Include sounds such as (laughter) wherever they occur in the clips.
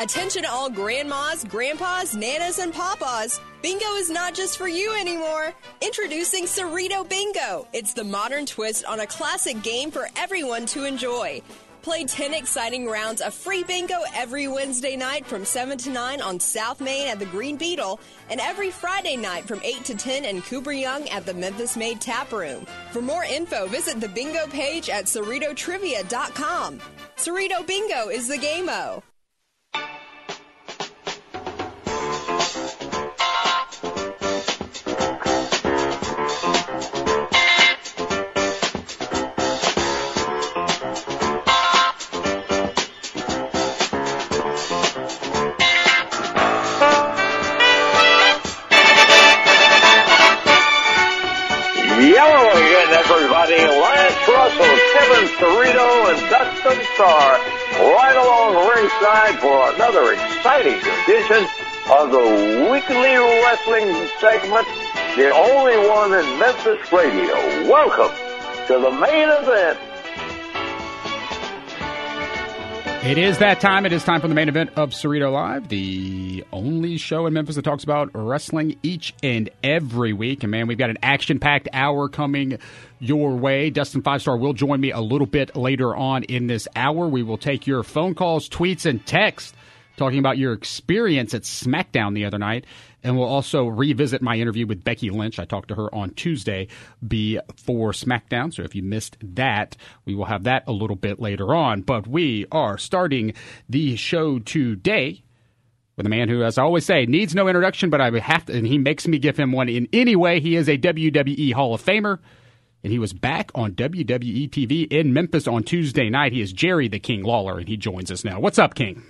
Attention all grandmas, grandpas, nanas, and papas. Bingo is not just for you anymore. Introducing Cerrito Bingo. It's the modern twist on a classic game for everyone to enjoy. Play 10 exciting rounds of free bingo every Wednesday night from 7 to 9 on South Main at the Green Beetle and every Friday night from 8 to 10 in Cooper Young at the Memphis Made Tap Room. For more info, visit the bingo page at CerritoTrivia.com. Cerrito Bingo is the game-o. Another exciting edition of the weekly wrestling segment, the only one in Memphis radio. Welcome to the main event. It is that time. It is time for the main event of Cerrito Live, the only show in Memphis that talks about wrestling each and every week. And man, we've got an action packed hour coming your way. Dustin Five Star will join me a little bit later on in this hour. We will take your phone calls, tweets, and texts talking about your experience at SmackDown the other night. And we'll also revisit my interview with Becky Lynch. I talked to her on Tuesday before SmackDown. So if you missed that, we will have that a little bit later on. But we are starting the show today with a man who, as I always say, needs no introduction, but I have to, and he makes me give him one in any way. He is a WWE Hall of Famer. And he was back on WWE TV in Memphis on Tuesday night. He is Jerry the King Lawler, and he joins us now. What's up, King?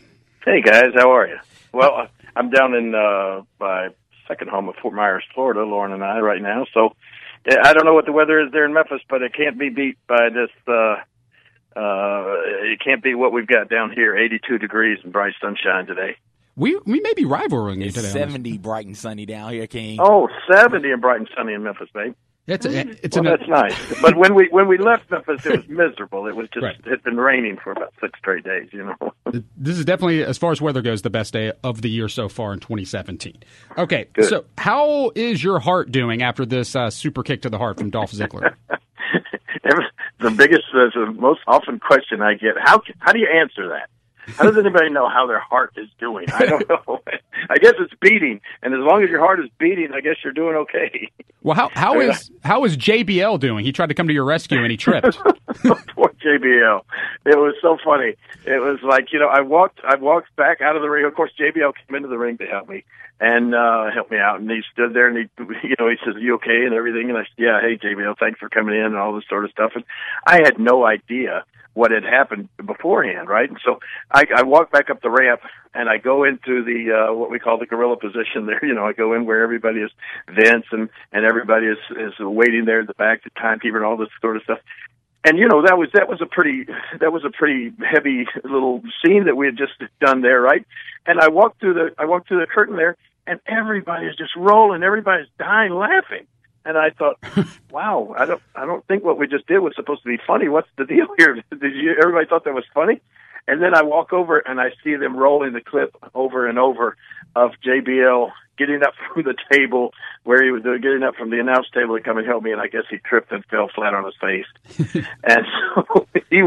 Hey guys, how are you? Well, I'm down in uh my second home of Fort Myers, Florida, Lauren and I right now. So I don't know what the weather is there in Memphis, but it can't be beat by this uh uh it can't be what we've got down here, 82 degrees and bright sunshine today. We we may be rivaling you It's today. 70 bright and sunny down here, King. Oh, 70 and bright and sunny in Memphis, babe. It's a, it's Well, an, that's nice. But when we when we left Memphis, it was miserable. It was just Right. it had been raining for about six straight days. You know. (laughs) this is definitely, as far as weather goes, the best day of the year so far in 2017. Okay, Good. so how is your heart doing after this uh, super kick to the heart from Dolph Ziggler? (laughs) the biggest, uh, the most often question I get: how how do you answer that? How does anybody know how their heart is doing? I don't (laughs) know. I guess it's beating, and as long as your heart is beating, I guess you're doing okay. well, how how is how is JBL doing? He tried to come to your rescue and he tripped. (laughs) Poor JBL. It was so funny. It was like you know, I walked, I walked back out of the ring. Of course, JBL came into the ring to help me and uh help me out. And he stood there and he, you know, he says, "You okay?" and everything. And I said, "Yeah, hey JBL, thanks for coming in and all this sort of stuff." And I had no idea what had happened beforehand, right? And so I, I walk back up the ramp and I go into the uh what we call the gorilla position there. (laughs) You know, I go in where everybody is Vince and and everybody is is waiting there at the back, the timekeeper and all this sort of stuff and you know that was that was a pretty (laughs) that was a pretty heavy little scene that we had just done there, right? And I walked through the I walked through the curtain there, and everybody is just rolling, everybody's dying laughing. And I thought, (laughs) wow, I don't I don't think what we just did was supposed to be funny. What's the deal (laughs) here? Did you everybody thought that was funny? And then I walk over and I see them rolling the clip over and over of JBL getting up (laughs) from the table where he was getting up from the announce table to come and help me, and I guess he tripped and fell flat on his face. and so he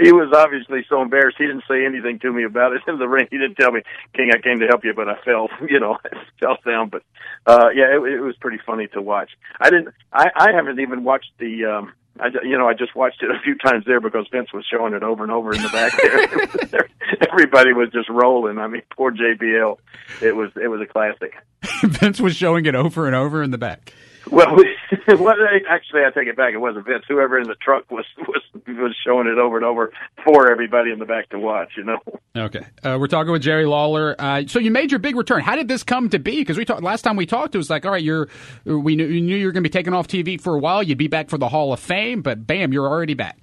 he was obviously so embarrassed. He didn't say anything to me about it (laughs) in the ring. He didn't tell me, King, I came to help you, but I fell, (laughs) you know, (laughs) I fell down. But uh yeah, it, it was pretty funny to watch. I didn't. I I haven't even watched the. um I, you know, I just watched it a few times there because Vince was showing it over and over in the back there. Everybody was just rolling. I mean, poor JBL. It was it was a classic. Vince was showing it over and over in the back. Well, (laughs) well, actually, I take it back. It wasn't Vince. Whoever in the truck was was was showing it over and over for everybody in the back to watch. You know. Okay, uh, we're talking with Jerry Lawler. Uh, so you made your big return. How did this come to be? Because we talked last time we talked, it was like, all right, you're we knew, you knew you were going to be taken off TV for a while. You'd be back for the Hall of Fame, but bam, you're already back.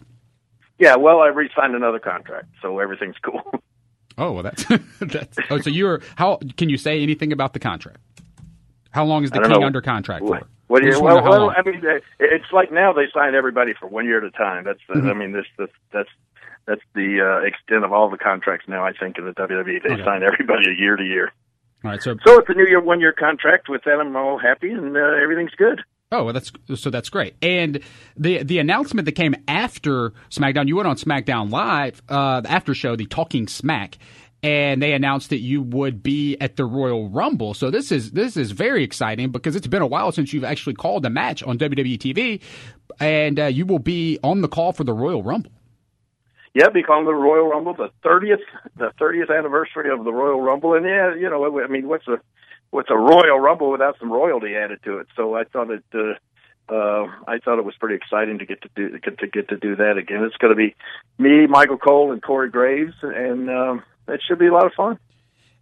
Yeah. Well, I re-signed another contract, so everything's cool. (laughs) Oh, well, that's (laughs) that's. Oh, so you're how? Can you say anything about the contract? How long is the king know. under contract for? What do you? Well, well. I mean, uh, it's like now they sign everybody for one year at a time. That's, the I mean, this, this, that's. that's the uh, extent of all the contracts now. I think in the WWE, they Okay. sign everybody a year to year. All right, so So it's a new year, one year contract. With that, I'm all happy and uh, everything's good. Oh, well, that's so that's great. And the the announcement that came after SmackDown, you went on SmackDown Live, uh, the after show, the Talking Smack, and they announced that you would be at the Royal Rumble. So this is this is very exciting because it's been a while since you've actually called a match on WWE TV, and uh, you will be on the call for the Royal Rumble. Yeah, become the Royal Rumble, the thirtieth, the thirtieth anniversary of the Royal Rumble, and yeah, you know, I mean, what's a what's a Royal Rumble without some royalty added to it? So I thought it, uh, uh, I thought it was pretty exciting to get to do get to get to do that again. It's going to be me, Michael Cole, and Corey Graves, and um, it should be a lot of fun.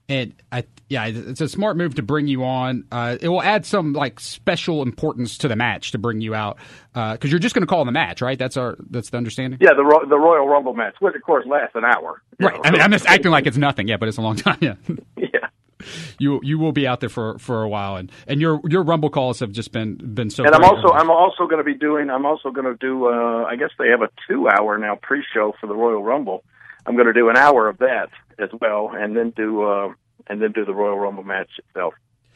And I, yeah, it's a smart move to bring you on. Uh, it will add some like special importance to the match to bring you out because you're just going to call the match, right? That's our that's the understanding. Yeah, the Ro- the Royal Rumble match, which of course lasts an hour. Right. know. I mean, I'm just acting like it's nothing. Yeah, but it's a long (laughs) time. Yeah. yeah. You you will be out there for, for a while, and, and your your rumble calls have just been been so. And I'm also I'm also going to be doing I'm also going to do uh, I guess they have a two hour now pre show for the Royal Rumble. I'm going to do an hour of that as well, and then do uh, and then do the Royal Rumble match itself.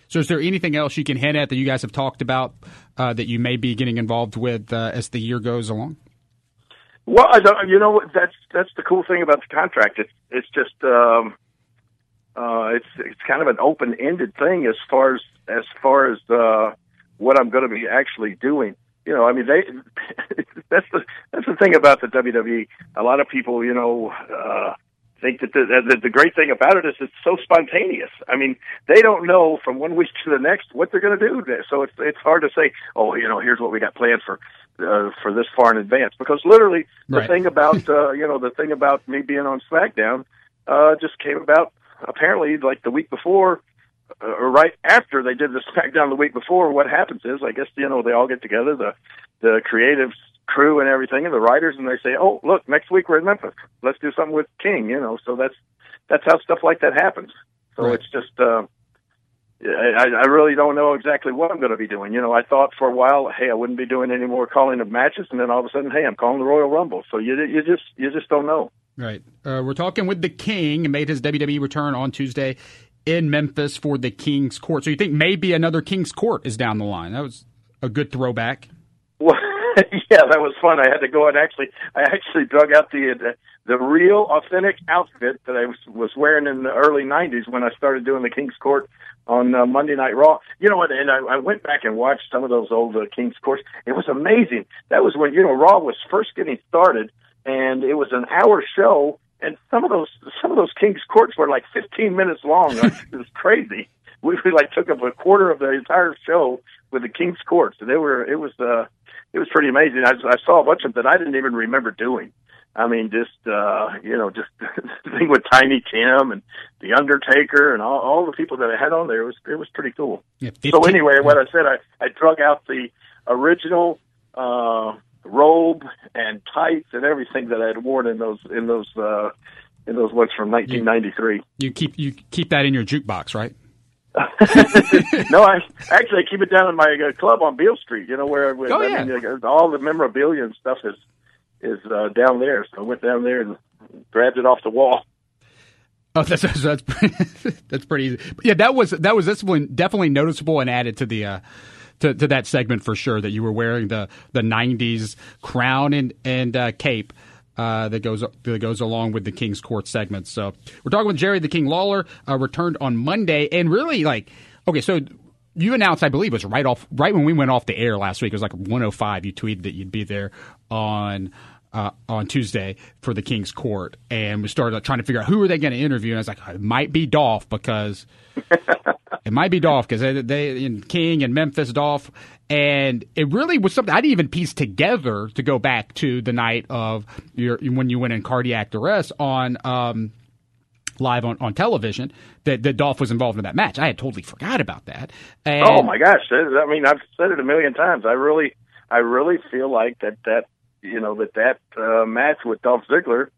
So, is there anything else you can hint at that you guys have talked about uh, that you may be getting involved with uh, as the year goes along? Well, I don't, you know? That's that's the cool thing about the contract. It's it's just um, uh, it's it's kind of an open ended thing as far as as far as uh, what I'm going to be actually doing. You know, I mean, they (laughs) that's the that's the thing about the WWE. A lot of people, you know. Uh, think that the, the the great thing about it is it's so spontaneous. I mean, they don't know from one week to the next what they're going to do. So it's it's hard to say, oh, you know, here's what we got planned for uh, for this far in advance because literally the Right. thing about uh, you know the thing about me being on SmackDown uh, just came about apparently like the week before uh, or right after they did the (laughs) SmackDown the week before. What happens is I guess you know they all get together the the creative crew and everything and the writers and they say, oh look, next week we're in Memphis. Let's do something with King. You know, so that's that's how stuff like that happens. So Right. it's just. Uh, I, I really don't know exactly what I'm going to be doing. You know, I thought for a while, hey, I wouldn't be doing any more calling of matches, and then all of a sudden, hey, I'm calling the Royal Rumble. So you you just you just don't know. Right. Uh, we're talking with the King. Made his WWE return on Tuesday in Memphis for the King's Court. So you think maybe another King's Court is down the line? That was a good throwback. Well, (laughs) (laughs) yeah, that was fun. I had to go and actually, I actually dug out the the, the real authentic outfit that I was, was wearing in the early '90s when I started doing the King's Court on uh, Monday Night Raw. You know what? And I, I went back and watched some of those old uh, King's Courts. It was amazing. That was when you know Raw was first getting started, and it was an hour show. And some of those some of those King's Courts were like 15 minutes long. it was crazy. (laughs) We, we like took up a quarter of the entire show with the King's Courts, they were it was uh it was pretty amazing. I, I saw a bunch of them that I didn't even remember doing. I mean, just uh, you know, just (laughs) the thing with Tiny Tim and the Undertaker and all, all the people that I had on there. It was it was pretty cool. Yeah, So 15 anyway, what I said, I I drug out the original uh, robe and tights and everything that I had worn in those in those uh, in those ones from 1993. You keep you keep that in your jukebox, right? (laughs) no, I actually I keep it down in my uh, club on Beale Street. You know where, Oh, I yeah. mean, uh, all the memorabilia and stuff is is uh, down there. So I went down there and grabbed it off the wall. Oh, that's that's that's pretty, (laughs) that's pretty easy. But yeah, that was that was definitely definitely noticeable and added to the uh, to to that segment for sure. That you were wearing the the '90s crown and and uh, cape. Uh, that goes that goes along with the King's Court segment. So we're talking with Jerry the King Lawler. Uh, returned on Monday, and really like okay, so you announced, I believe, it was right off right when we went off the air last week. It was like 105. You tweeted that you'd be there on uh, on Tuesday for the King's Court, and we started trying to figure out who are they going to interview. And I was like, it might be Dolph because it might be Dolph because they, they in King and Memphis Dolph, and it really was something I didn't even piece together to go back to the night of your when you went in cardiac arrest on. Um, Live on, on television, that, that Dolph was involved in that match. I had totally forgot about that. And, oh my gosh! I mean, I've said it a million times. I really, I really feel like that that you know that that uh, match with Dolph Ziggler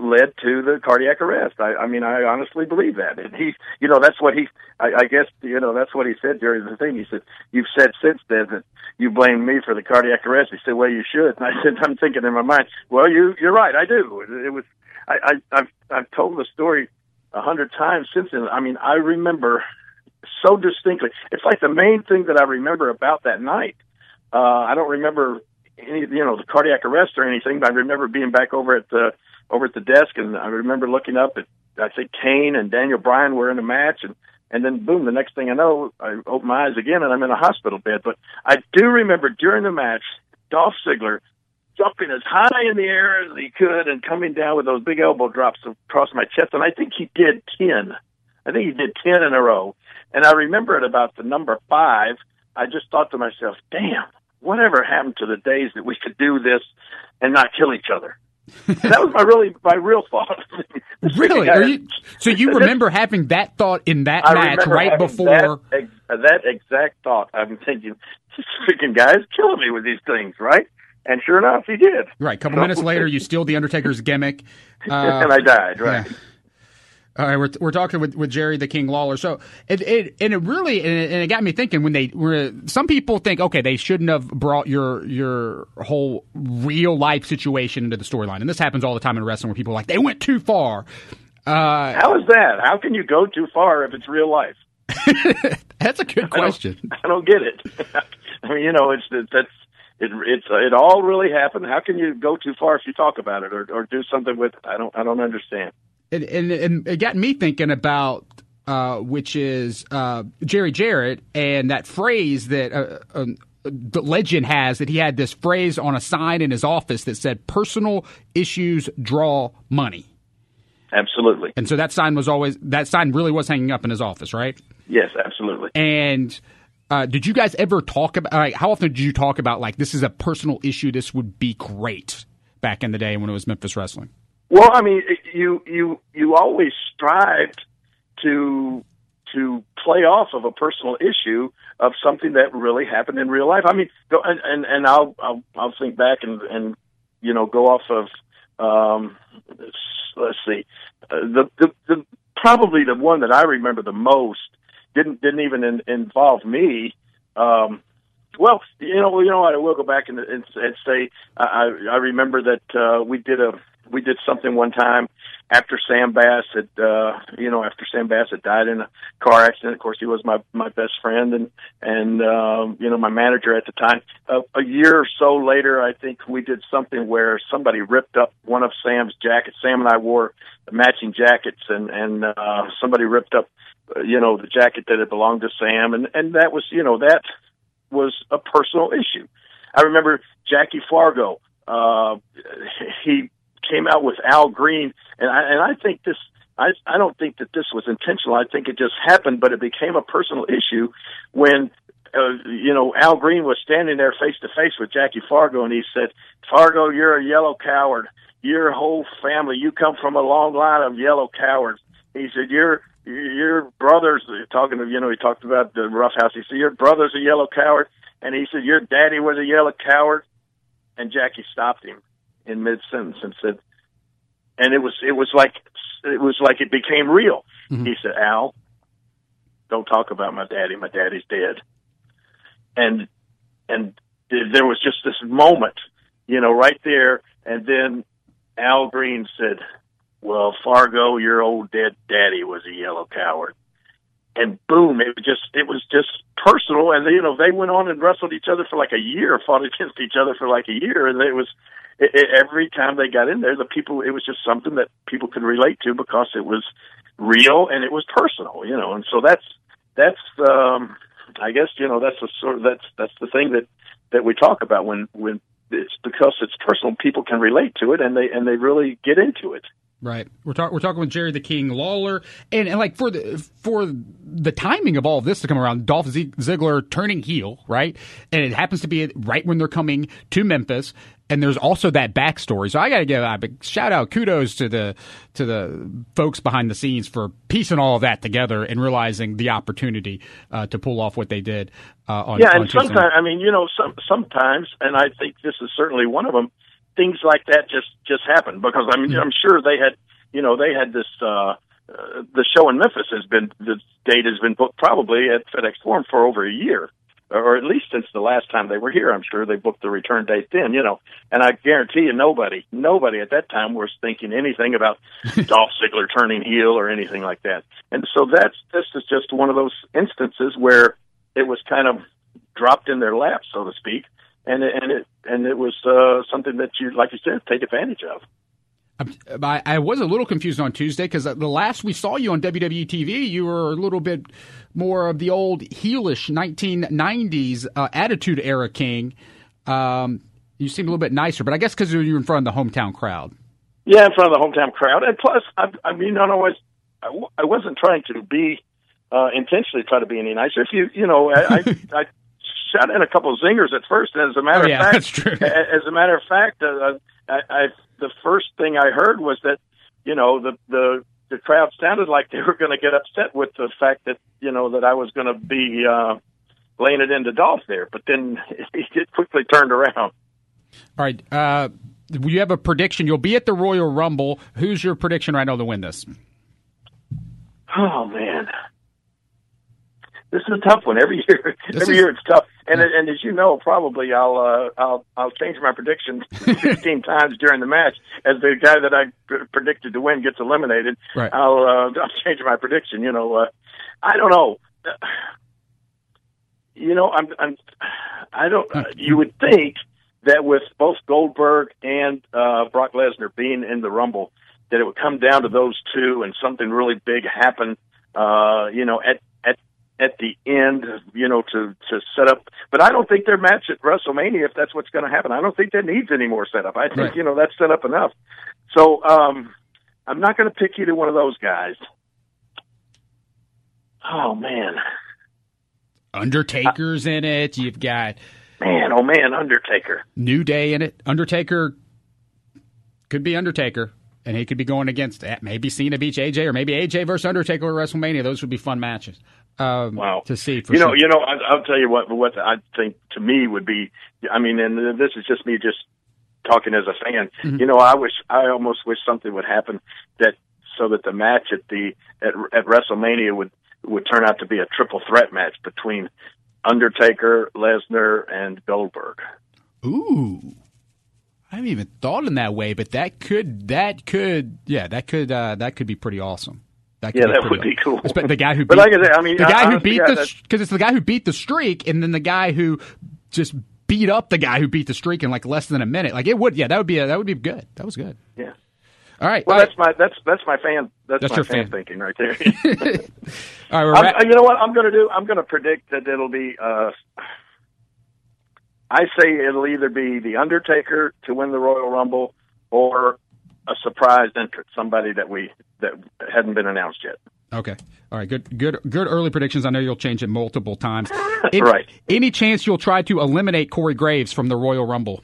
led to the cardiac arrest. I, I mean, I honestly believe that. And he, you know, that's what he, I, I guess, you know, that's what he said during the thing. He said, "You've said since then that you blame me for the cardiac arrest." He said, "Well, you should." And I said, "I'm thinking in my mind, well, you, you're right. I do. It, was, I, I, I've, I've told the story a hundred times since then. I mean, I remember so distinctly. It's like the main thing that I remember about that night. Uh, I don't remember any, you know, the cardiac arrest or anything, but I remember being back over at the over at the desk, and I remember looking up at I think Kane and Daniel Bryan were in a match, and and then boom, the next thing I know, I open my eyes again, and I'm in a hospital bed. But I do remember during the match, Dolph Ziggler jumping as high in the air as he could and coming down with those big elbow drops across my chest, and I think he did ten. I think he did ten in a row, and I remember at about the number five, I just thought to myself, "Damn, whatever happened to the days that we could do this and not kill each other?" That was my really my real thought. (laughs) really? You, so you remember having that thought in that I match right before that, that exact thought? I'm thinking, (laughs) this freaking guy's killing me with these things, right? And sure enough, he did. Right. A couple so, minutes (laughs) later, you steal the Undertaker's gimmick, uh, and I died. Right. Yeah. All right, we're, we're talking with, with Jerry the King Lawler. So it, it and it really and it, and it got me thinking when they were some people think okay they shouldn't have brought your your whole real life situation into the storyline and this happens all the time in wrestling where people are like they went too far. Uh, How is that? How can you go too far if it's real life? (laughs) that's a good question. I don't, I don't get it. (laughs) I mean, you know, it's that's it it's it all really happened. How can you go too far if you talk about it or or do something with it? I don't I don't understand and, and, and it got me thinking about uh, which is uh, Jerry Jarrett and that phrase that uh, um, the legend has that he had this phrase on a sign in his office that said "personal issues draw money." Absolutely. And so that sign was always that sign really was hanging up in his office, right? Yes, absolutely. And uh, did you guys ever talk about like, how often did you talk about like this is a personal issue? This would be great back in the day when it was Memphis Wrestling. Well, I mean, you you you always strived to to play off of a personal issue of something that really happened in real life. I mean, and and, and I'll, I'll I'll think back and and you know go off of um, let's see uh, the, the the probably the one that I remember the most didn't didn't even in, involve me. Um, well, you know, you know? I will go back and, and, and say I I remember that uh, we did a we did something one time after Sam Bass had, uh, you know, after Sam Bass had died in a car accident. Of course, he was my my best friend and and um, you know my manager at the time. Uh, a year or so later, I think we did something where somebody ripped up one of Sam's jackets. Sam and I wore matching jackets, and and uh, somebody ripped up, uh, you know, the jacket that had belonged to Sam, and and that was, you know, that was a personal issue. I remember Jackie Fargo. Uh, he came out with Al Green, and I and I think this. I I don't think that this was intentional. I think it just happened, but it became a personal issue when uh, you know, Al Green was standing there face to face with Jackie Fargo, and he said, "Fargo, you're a yellow coward. Your whole family, you come from a long line of yellow cowards." He said, "Your your brothers." Talking to you know, he talked about the Rough House. He said, "Your brother's a yellow coward," and he said, "Your daddy was a yellow coward." And Jackie stopped him in mid sentence and said, and it was it was like it was like it became real. Mm-hmm. He said, "Al, don't talk about my daddy. My daddy's dead." And and there was just this moment, you know, right there. And then Al Green said, "Well, Fargo, your old dead daddy was a yellow coward." And boom, it was just it was just personal. And you know, they went on and wrestled each other for like a year, fought against each other for like a year, and it was it, it, every time they got in there, the people it was just something that people could relate to because it was real and it was personal, you know. And so that's that's um, I guess you know that's the sort of that's that's the thing that that we talk about when when it's because it's personal, people can relate to it and they and they really get into it. Right. We're talking. We're talking with Jerry the King Lawler, and, and like for the for the timing of all of this to come around, Dolph Ziggler turning heel, right, and it happens to be right when they're coming to Memphis, and there's also that backstory. So I got to give a big shout out, kudos to the to the folks behind the scenes for piecing all of that together and realizing the opportunity uh, to pull off what they did. Uh, on, yeah, on and sometimes I mean, you know, some sometimes, and I think this is certainly one of them things like that just just happened because I mean I'm sure they had you know they had this uh, uh the show in Memphis has been the date has been booked probably at FedEx Forum for over a year or at least since the last time they were here. I'm sure they booked the return date then, you know. And I guarantee you, nobody, nobody at that time was thinking anything about (laughs) Dolph Ziggler turning heel or anything like that. And so that's this is just one of those instances where it was kind of dropped in their lap, so to speak, and it, and it and it was uh, something that you, like you said, take advantage of. I, I was a little confused on Tuesday because the last we saw you on WWE TV, you were a little bit more of the old heelish 1990s uh, attitude era king. Um, you seemed a little bit nicer, but I guess because you were in front of the hometown crowd. Yeah, in front of the hometown crowd, and plus, I, I mean, I was I, I wasn't trying to be uh, intentionally try to be any nicer. If you, you know, I, I, (laughs) I shot in a couple of zingers at first. And as a matter oh, yeah, of fact, that's true. as a matter of fact, uh, I, I the first thing I heard was that you know the the the crowd sounded like they were going to get upset with the fact that you know that I was going to be uh, laying it into Dolph there, but then (laughs) it just quickly turned around. All right, uh, you have a prediction. You'll be at the Royal Rumble. Who's your prediction right now to win this? Oh man, this is a tough one. Every year, this every is, year it's tough. And and as you know, probably I'll uh, I'll I'll change my prediction (laughs) 16 times during the match. As the guy that I predicted to win gets eliminated, right. I'll uh, (laughs) I'll change my prediction. You know, uh, I don't know. You know, I'm I'm I don't. Uh, you would think that with both Goldberg and uh, Brock Lesnar being in the Rumble, that it would come down to those two and something really big happen. Uh, you know, at at the end, you know, to to set up. But I don't think their match at WrestleMania, if that's what's going to happen, I don't think that needs any more setup. I think right. you know that's set up enough. So um, I'm not going to pick either one of those guys. Oh man, Undertaker's in it. You've got man, oh man, Undertaker, New Day in it. Undertaker could be Undertaker and he could be going against eh, maybe Cena beats AJ or maybe AJ versus Undertaker at WrestleMania. Those would be fun matches. Um, wow. To see, you know, sure. you know, I, I'll tell you what. What I think to me would be. I mean, and this is just me just talking as a fan. Mm-hmm. You know, I wish I almost wish something would happen that so that the match at the at, at WrestleMania would would turn out to be a triple threat match between Undertaker, Lesnar, and Goldberg. Ooh. I haven't even thought in that way, but that could that could yeah that could uh, that could be pretty awesome. That yeah, that would be cool. The guy who, beat, but like I, said, I mean, the guy I, who beat the because it's the guy who beat the streak, and then the guy who just beat up the guy who beat the streak in like less than a minute. Like it would, yeah, that would be a, that would be good. That was good. Yeah. All right. Well, all that's my that's that's my fan that's, that's my your fan, fan, thinking right there. (laughs) all right. you know what I'm going to do? I'm going to predict that it'll be. Uh, I say it'll either be the Undertaker to win the Royal Rumble or a surprise entrant, somebody that we that hadn't been announced yet. Okay. All right. Good. Good. Good early predictions. I know you'll change it multiple times. (laughs) Any, right. Any chance you'll try to eliminate Corey Graves from the Royal Rumble?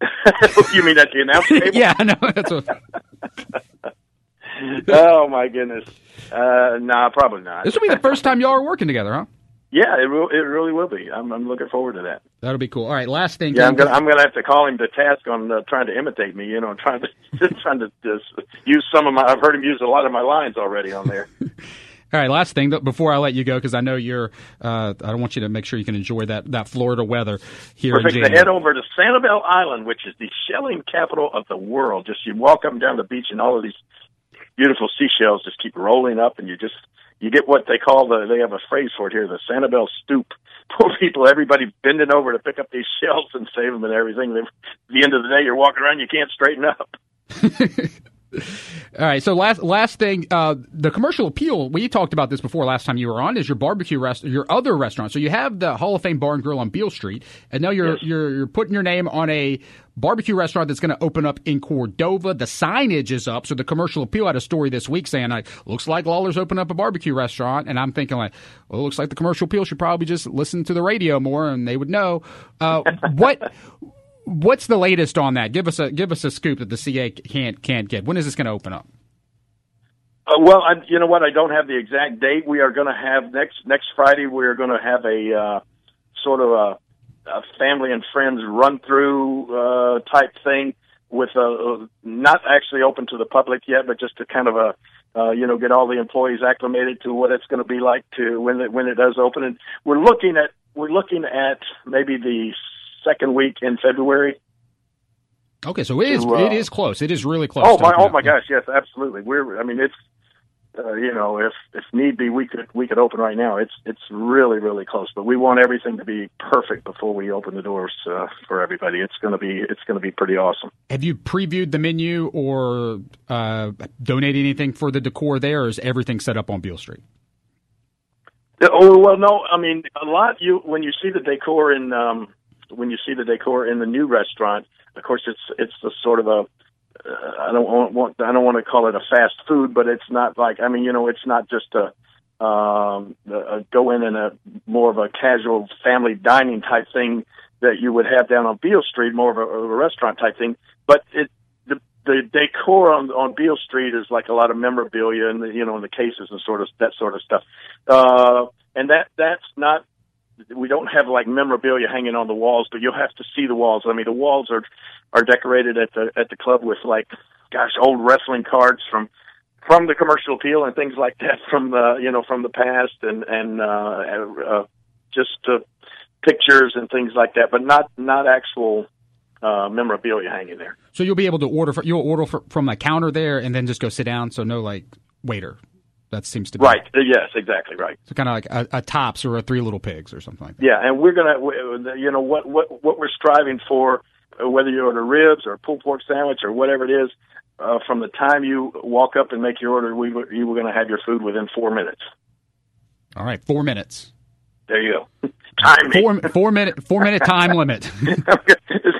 (laughs) you mean at the announce table? (laughs) yeah, I know. That's what. oh my goodness. Uh, nah, probably not. This will be the first time y'all are working together, huh? Yeah, it will, it really will be. I'm, I'm looking forward to that. That'll be cool. All right, last thing. Yeah, I'm gonna I'm gonna have to call him to task on uh, trying to imitate me. You know, (laughs) trying to trying to just use some of my. I've heard him use a lot of my lines already on there. (laughs) All right, last thing before I let you go, because I know you're. Uh, I don't want you to make sure you can enjoy that, that Florida weather here. We're in fixing to head over to Sanibel Island, which is the shelling capital of the world. Just you walk up and down the beach, and all of these beautiful seashells just keep rolling up, and you just you get what they call the they have a phrase for it here the Sanibel stoop. (laughs) Poor people, everybody bending over to pick up these shells and save them and everything. At the end of the day, you're walking around, you can't straighten up. (laughs) All right. So last last thing, uh, the commercial appeal. We talked about this before last time you were on. Is your barbecue rest, your other restaurant? So you have the Hall of Fame Bar and Grill on Beale Street, and now you're yes. you're, you're putting your name on a barbecue restaurant that's going to open up in Cordova. The signage is up. So the commercial appeal had a story this week saying, like, looks like Lawler's opened up a barbecue restaurant. And I'm thinking, like, well, it looks like the commercial appeal should probably just listen to the radio more and they would know. Uh, what. What's the latest on that? Give us a give us a scoop that the CA can't can't get. When is this going to open up? Uh, well, I, you know what? I don't have the exact date. We are going to have next next Friday. We are going to have a uh, sort of a a family and friends run through uh, type thing with a not actually open to the public yet, but just to kind of a uh, you know get all the employees acclimated to what it's going to be like to when it when it does open. And we're looking at we're looking at maybe the second week in February. Okay, so it is To, uh, it is close. It is really close. Oh my! Oh my gosh! Yes, absolutely. We're. I mean, it's. Uh, you know, if if need be, we could we could open right now. It's it's really really close, but we want everything to be perfect before we open the doors uh, for everybody. It's gonna be it's gonna be pretty awesome. Have you previewed the menu or uh, donated anything for the decor there, or is everything set up on Beale Street? Oh well, no. I mean, a lot. You when you see the decor in um, when you see the decor in the new restaurant, of course, it's it's the sort of a. Uh, I don't want, I don't want to call it a fast food, but it's not like I mean, you know, it's not just a um, a go in and a more of a casual family dining type thing that you would have down on Beale Street, more of a, of a restaurant type thing. But it the the decor on on Beale Street is like a lot of memorabilia and the, you know in the cases and sort of that sort of stuff. Uh, and that that's not we don't have like memorabilia hanging on the walls, but you'll have to see the walls. I mean, the walls are are decorated at the at the club with like, gosh, old wrestling cards from from the commercial appeal and things like that from the you know from the past and and uh, uh, just uh, pictures and things like that, but not not actual uh, memorabilia hanging there. So you'll be able to order. For, you'll order for, from a counter there, and then just go sit down. So no like waiter. That seems to be Right. Uh, Yes. Exactly. Right. So kind of like a, a tops or a Three Little Pigs or something like that. Yeah, and we're gonna, you know, what what what we're striving for, uh, whether you order ribs or a pulled pork sandwich or whatever it is, uh, from the time you walk up and make your order, we were- you were going to have your food within four minutes. All right, four minutes. There you go. (laughs) Time me. Four four minute four minute time limit. (laughs) it's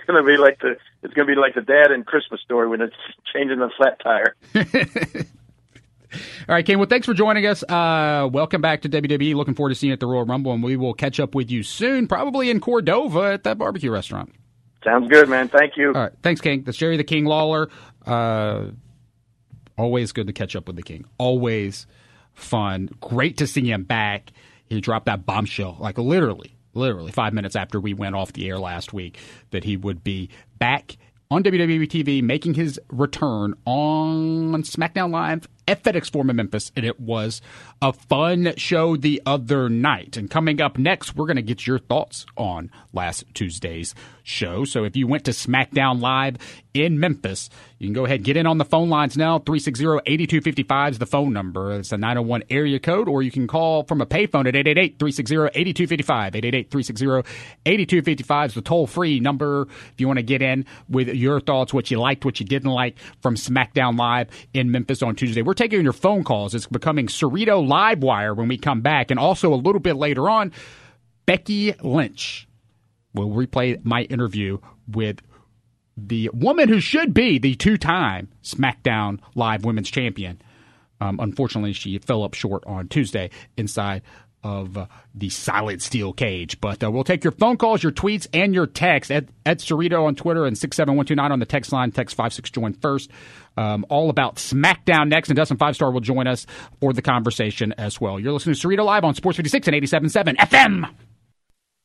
going to be like the it's to be like the dad in Christmas story when it's changing the flat tire. (laughs) All right, Kane. Well, thanks for joining us. Uh, welcome back to WWE. Looking forward to seeing you at the Royal Rumble, and we will catch up with you soon, probably in Cordova at that barbecue restaurant. Sounds good, man. Thank you. All right, thanks, King. That's Jerry the King Lawler. Uh, always good to catch up with the King. Always fun. Great to see him back. He dropped that bombshell, like literally, literally five minutes after we went off the air last week, that he would be back on WWE TV, making his return on SmackDown Live at FedEx Forum in Memphis, and it was a fun show the other night. And coming up next, we're going to get your thoughts on last Tuesday's show. So if you went to SmackDown Live in Memphis, you can go ahead and get in on the phone lines now. 360-8255 is the phone number. It's a 901 area code, or you can call from a payphone at 888-360-8255. 888-360-8255 is the toll-free number if you want to get in with your thoughts, what you liked, what you didn't like from SmackDown Live in Memphis on Tuesday. We're taking your phone calls. It's becoming Cerrito Live Wire when we come back. And also a little bit later on, Becky Lynch will replay my interview with the woman who should be the two-time SmackDown Live Women's Champion. Um, unfortunately, she fell up short on Tuesday inside of the solid steel cage. But uh, we'll take your phone calls, your tweets, and your texts at, at Cerrito on Twitter and 67129 on the text line. Text 56 join first. Um, all about SmackDown next. And Dustin Five Star will join us for the conversation as well. You're listening to Cerrito Live on Sports 56 and 87.7 FM.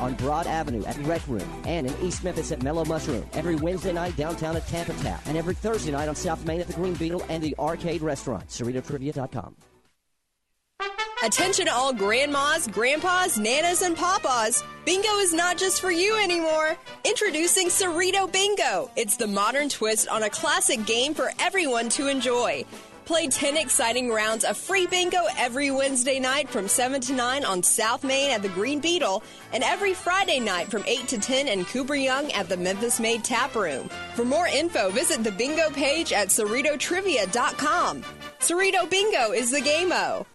on Broad Avenue at Rec Room and in East Memphis at Mellow Mushroom. Every Wednesday night downtown at Tampa Tap. And every Thursday night on South Main at the Green Beetle and the Arcade Restaurant. CerritoTrivia.com. Attention all grandmas, grandpas, nanas, and papas. Bingo is not just for you anymore. Introducing Cerrito Bingo. It's the modern twist on a classic game for everyone to enjoy. Play 10 exciting rounds of free bingo every Wednesday night from 7 to 9 on South Main at the Green Beetle and every Friday night from 8 to 10 in Cooper Young at the Memphis Made Tap Room. For more info, visit the bingo page at CerritoTrivia.com. Cerrito Bingo is the game-o.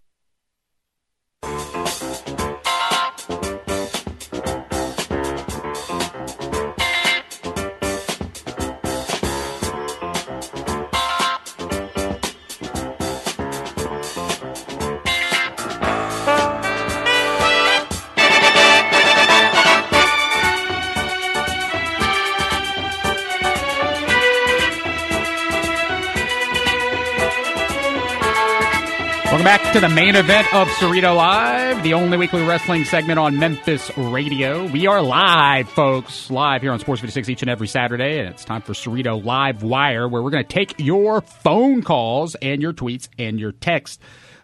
To the main event of Cerrito Live, the only weekly wrestling segment on Memphis radio. We are live, folks, live here on Sports 56 each and every Saturday, and it's time for Cerrito Live Wire, where we're going to take your phone calls and your tweets and your text.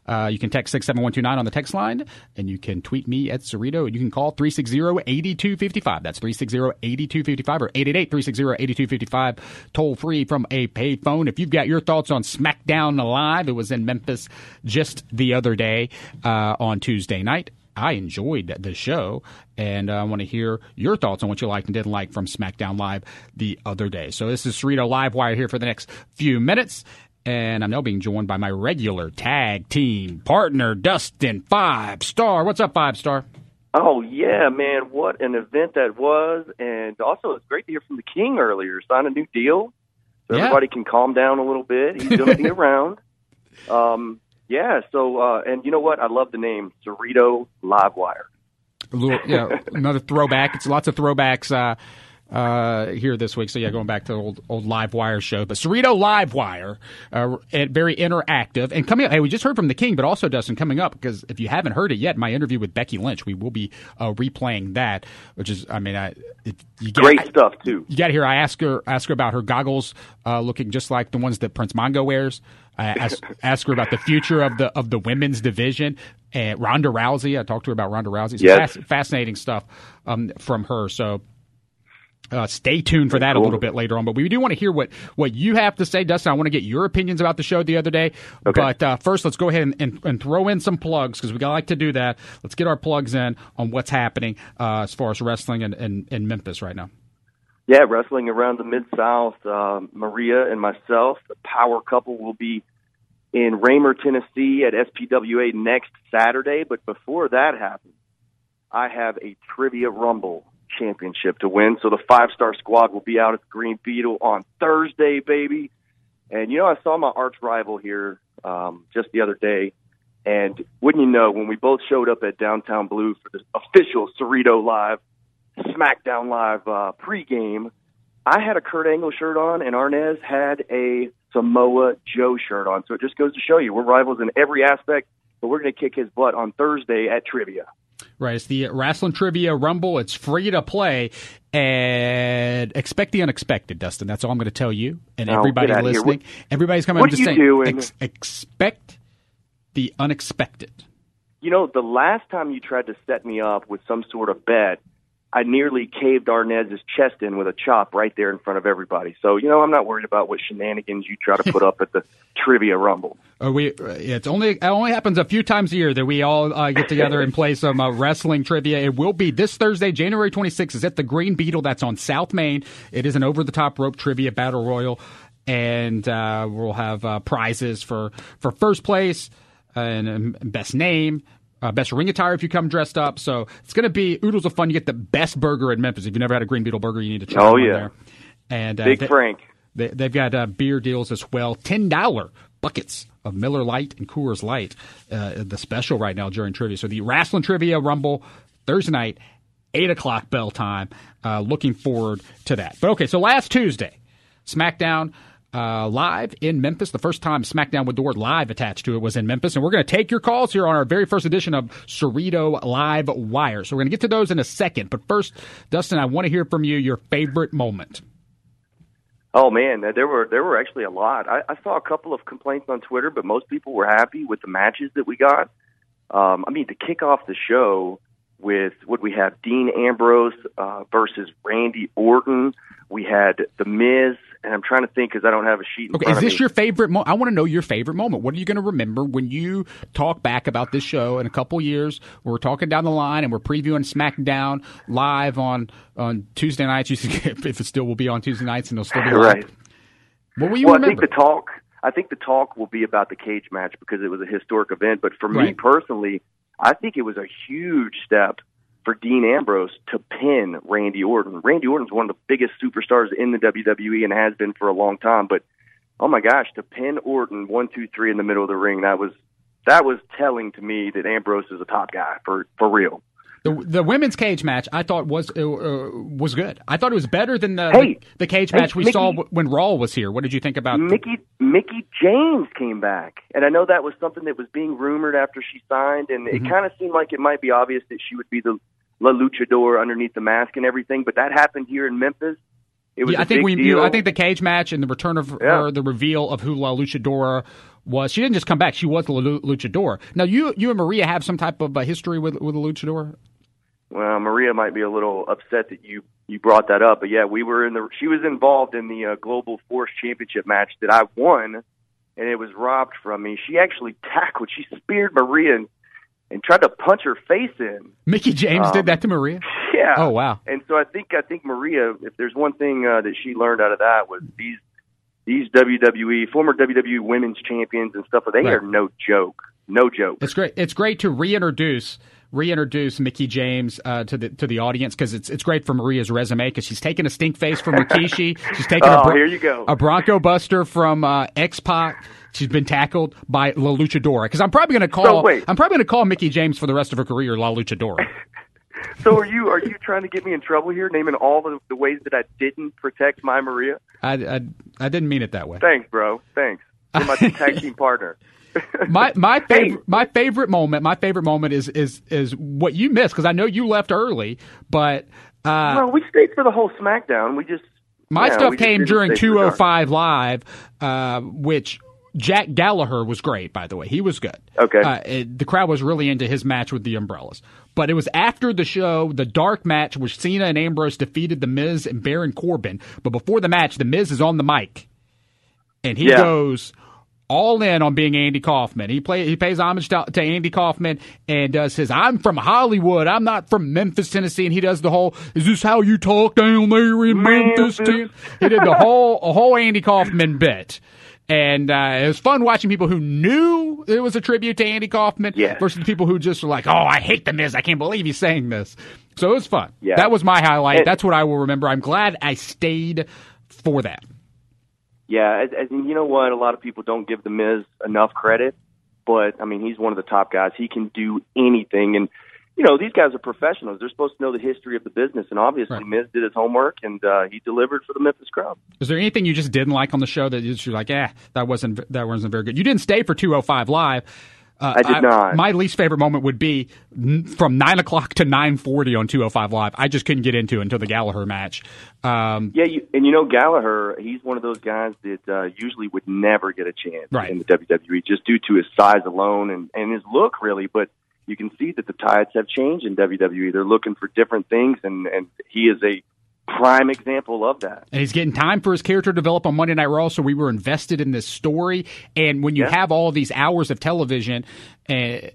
Uh, you can text 67129 on the text line, and you can tweet me at Cerrito, and you can call 360-8255. That's 360-8255 or 888-360-8255, toll free from a paid payphone. If you've got your thoughts on SmackDown Live, it was in Memphis just the other day uh, on Tuesday night. I enjoyed the show, and I want to hear your thoughts on what you liked and didn't like from SmackDown Live the other day. So this is Cerrito Live Wire here for the next few minutes and I'm now being joined by my regular tag team partner, Dustin Five Star. What's up, Five Star? Oh yeah, man! What an event that was, and also it's great to hear from the King earlier. Sign a new deal, so Yeah. everybody can calm down a little bit. He's going to be (laughs) around. Um, yeah. So, uh, and you know what? I love the name Cerrito Livewire. Little, yeah, another throwback. It's lots of throwbacks uh, uh, here this week. So yeah, going back to the old old live wire show, but Cerrito Live Wire, uh, and very interactive. And coming up, hey, we just heard from the King, but also Dustin coming up because if you haven't heard it yet, my interview with Becky Lynch, we will be uh, replaying that. Which is, I mean, I it, you get, Great stuff too. You got to hear. I ask her ask her about her goggles, uh, looking just like the ones that Prince Mongo wears. I ask, (laughs) ask her about the future of the of the women's division. And Ronda Rousey, I talked to her about Ronda Rousey. Yes. fas- fascinating stuff um, from her. So. Uh, stay tuned for that a little bit later on, but we do want to hear what, what you have to say, Dustin. I want to get your opinions about the show the other day. Okay. But uh, first, let's go ahead and, and, and throw in some plugs because we like to do that. Let's get our plugs in on what's happening uh, as far as wrestling in, in, in Memphis right now. Yeah, wrestling around the Mid South. Uh, Maria and myself, the power couple, will be in Ramer, Tennessee at SPWA next Saturday. But before that happens, I have a Trivia Rumble championship to win. So the five star squad will be out at the Green Beetle on Thursday, baby. And you know, I saw my arch rival here um, just the other day. And wouldn't you know, when we both showed up at Downtown Blue for the official Cerrito Live SmackDown Live uh, pregame, I had a Kurt Angle shirt on, and Arnez had a Samoa Joe shirt on. So it just goes to show you we're rivals in every aspect, but we're going to kick his butt on Thursday at Trivia. Right, it's the Wrestling Trivia Rumble. It's free to play, and expect the unexpected, Dustin. That's all I'm going to tell you, and Oh, everybody get outta here. listening. Everybody's coming. what I'm just are you saying, doing? ex- expect the unexpected. You know, the last time you tried to set me up with some sort of bet, I nearly caved Arnez's chest in with a chop right there in front of everybody. So, you know, I'm not worried about what shenanigans you try to put up at the (laughs) Trivia Rumble. Uh, we it's only it only happens a few times a year that we all uh, get together and play some uh, wrestling trivia. It will be this Thursday, January 26th. Is at the Green Beetle. That's on South Main. It is an over the top rope trivia battle royal, and uh, we'll have uh, prizes for for first place and um, best name. Uh, best ring attire if you come dressed up. So it's going to be oodles of fun. You get the best burger in Memphis. If you've never had a Green Beetle burger, you need to try Oh, yeah. there. And uh, Big they- Frank. they, they've got uh, beer deals as well. Ten dollar buckets of Miller Lite and Coors Light. Uh, the special right now during trivia. So the Wrestling Trivia Rumble Thursday night, eight o'clock bell time. Uh, looking forward to that. But okay, so last Tuesday, SmackDown. Uh, live in Memphis. The first time SmackDown with the word live attached to it was in Memphis. And we're going to take your calls here on our very first edition of Cerrito Live Wire. So we're going to get to those in a second. But first, Dustin, I want to hear from you your favorite moment. Oh man, there were there were actually a lot. I, I saw a couple of complaints on Twitter, but most people were happy with the matches that we got. Um, I mean, to kick off the show with what we have Dean Ambrose uh, versus Randy Orton. We had The Miz, and I'm trying to think because I don't have a sheet. In Okay, is of this your favorite? Mo- I want to know your favorite moment. What are you going to remember when you talk back about this show in a couple years? We're talking down the line and we're previewing SmackDown live on on Tuesday nights. You (laughs) if it still will be on Tuesday nights and it'll still be (laughs) live. right? What will you well, I think the talk. I think the talk will be about the cage match because it was a historic event. But for me personally, I think it was a huge step for Dean Ambrose to pin Randy Orton. Randy Orton's one of the biggest superstars in the WWE and has been for a long time. But oh my gosh, to pin Orton one, two, three in the middle of the ring that was that was telling to me that Ambrose is a top guy for for real. the, the women's cage match I thought was uh, uh, was good. I thought it was better than the Hey, the, the cage hey, match we Mickie- saw w- when Raw was here. What did you think about? the- Mickie Mickie James came back, and I know that was something that was being rumored after she signed, and Mm-hmm. it kind of seemed like it might be obvious that she would be the La Luchador underneath the mask and everything. But that happened here in Memphis. It was Yeah, a I think we. deal. I think the cage match and the return of Yeah. her, the reveal of who La Luchadora was. She didn't just come back; she was La Lu- Luchadora. Now, you, you and Maria have some type of uh, history with with the Luchadora. well, Maria might be a little upset that you you brought that up, but yeah, we were in the. She was involved in the uh, Global Force Championship match that I won, and it was robbed from me. She actually tackled. She speared Maria and, and tried to punch her face in. Mickie James Um, did that to Maria. Yeah. Oh wow! And so I think I think Maria, if there's one thing uh, that she learned out of that was these these WWE former WWE Women's Champions and stuff. They Right. are no joke, no joke. It's great. It's great to reintroduce reintroduce Mickie James uh, to the to the audience because it's it's great for Maria's resume because she's taken a stink face from Rikishi. (laughs) She's taken a Oh, Bro- here you go. a Bronco Buster from uh, X Pac. She's been tackled by La Luchadora because I'm probably going to call. So wait. I'm probably going to call Mickie James for the rest of her career La Luchadora. (laughs) So are you are you trying to get me in trouble here, naming all the, the ways that I didn't protect my Maria? I, I I didn't mean it that way. Thanks, bro. Thanks. You're my (laughs) tag team partner. (laughs) My my Hey. favorite my favorite moment my favorite moment is is is what you missed because I know you left early, but uh, well, we stayed for the whole SmackDown. We just My yeah, stuff came during stay for dark. 205 Live, uh, which Jack Gallagher was great, by the way. He was good. Okay. Uh, it- the crowd was really into his match with the Umbrellas. But it was after the show, the dark match, which Cena and Ambrose defeated The Miz and Baron Corbin. But before the match, The Miz is on the mic. And he Yeah. goes all in on being Andy Kaufman. He play he pays homage to, to Andy Kaufman and does his I'm from Hollywood. I'm not from Memphis, Tennessee. And he does the whole Is this how you talk down there in Memphis? Memphis. Ten-" He did the whole a whole Andy Kaufman bit. And uh, it was fun watching people who knew it was a tribute to Andy Kaufman Yes. versus the people who just were like, "Oh, I hate the Miz. I can't believe he's saying this." So it was fun. Yeah. That was my highlight. And- That's what I will remember. I'm glad I stayed for that. Yeah, as, you know what? A lot of people don't give the Miz enough credit, but I mean, he's one of the top guys. He can do anything, and you know, these guys are professionals. They're supposed to know the history of the business, and obviously, Right. Miz did his homework and uh, he delivered for the Memphis crowd. Is there anything you just didn't like on the show that you're like, eh, that wasn't that wasn't very good? You didn't stay for 205 live. Uh, I did not. My least favorite moment would be n- from nine o'clock to nine forty on 205 live. I just couldn't get into it until the Gallagher match. Um, Yeah, you, and you know Gallagher, he's one of those guys that uh, usually would never get a chance Right. in the WWE just due to his size alone and, and his look, really. But you can see that the tides have changed in WWE. They're looking for different things, and, and he is a prime example of that. and he's getting time for his character to develop on Monday Night Raw. So we were invested in this story. And when you Yeah. have all these hours of television, uh,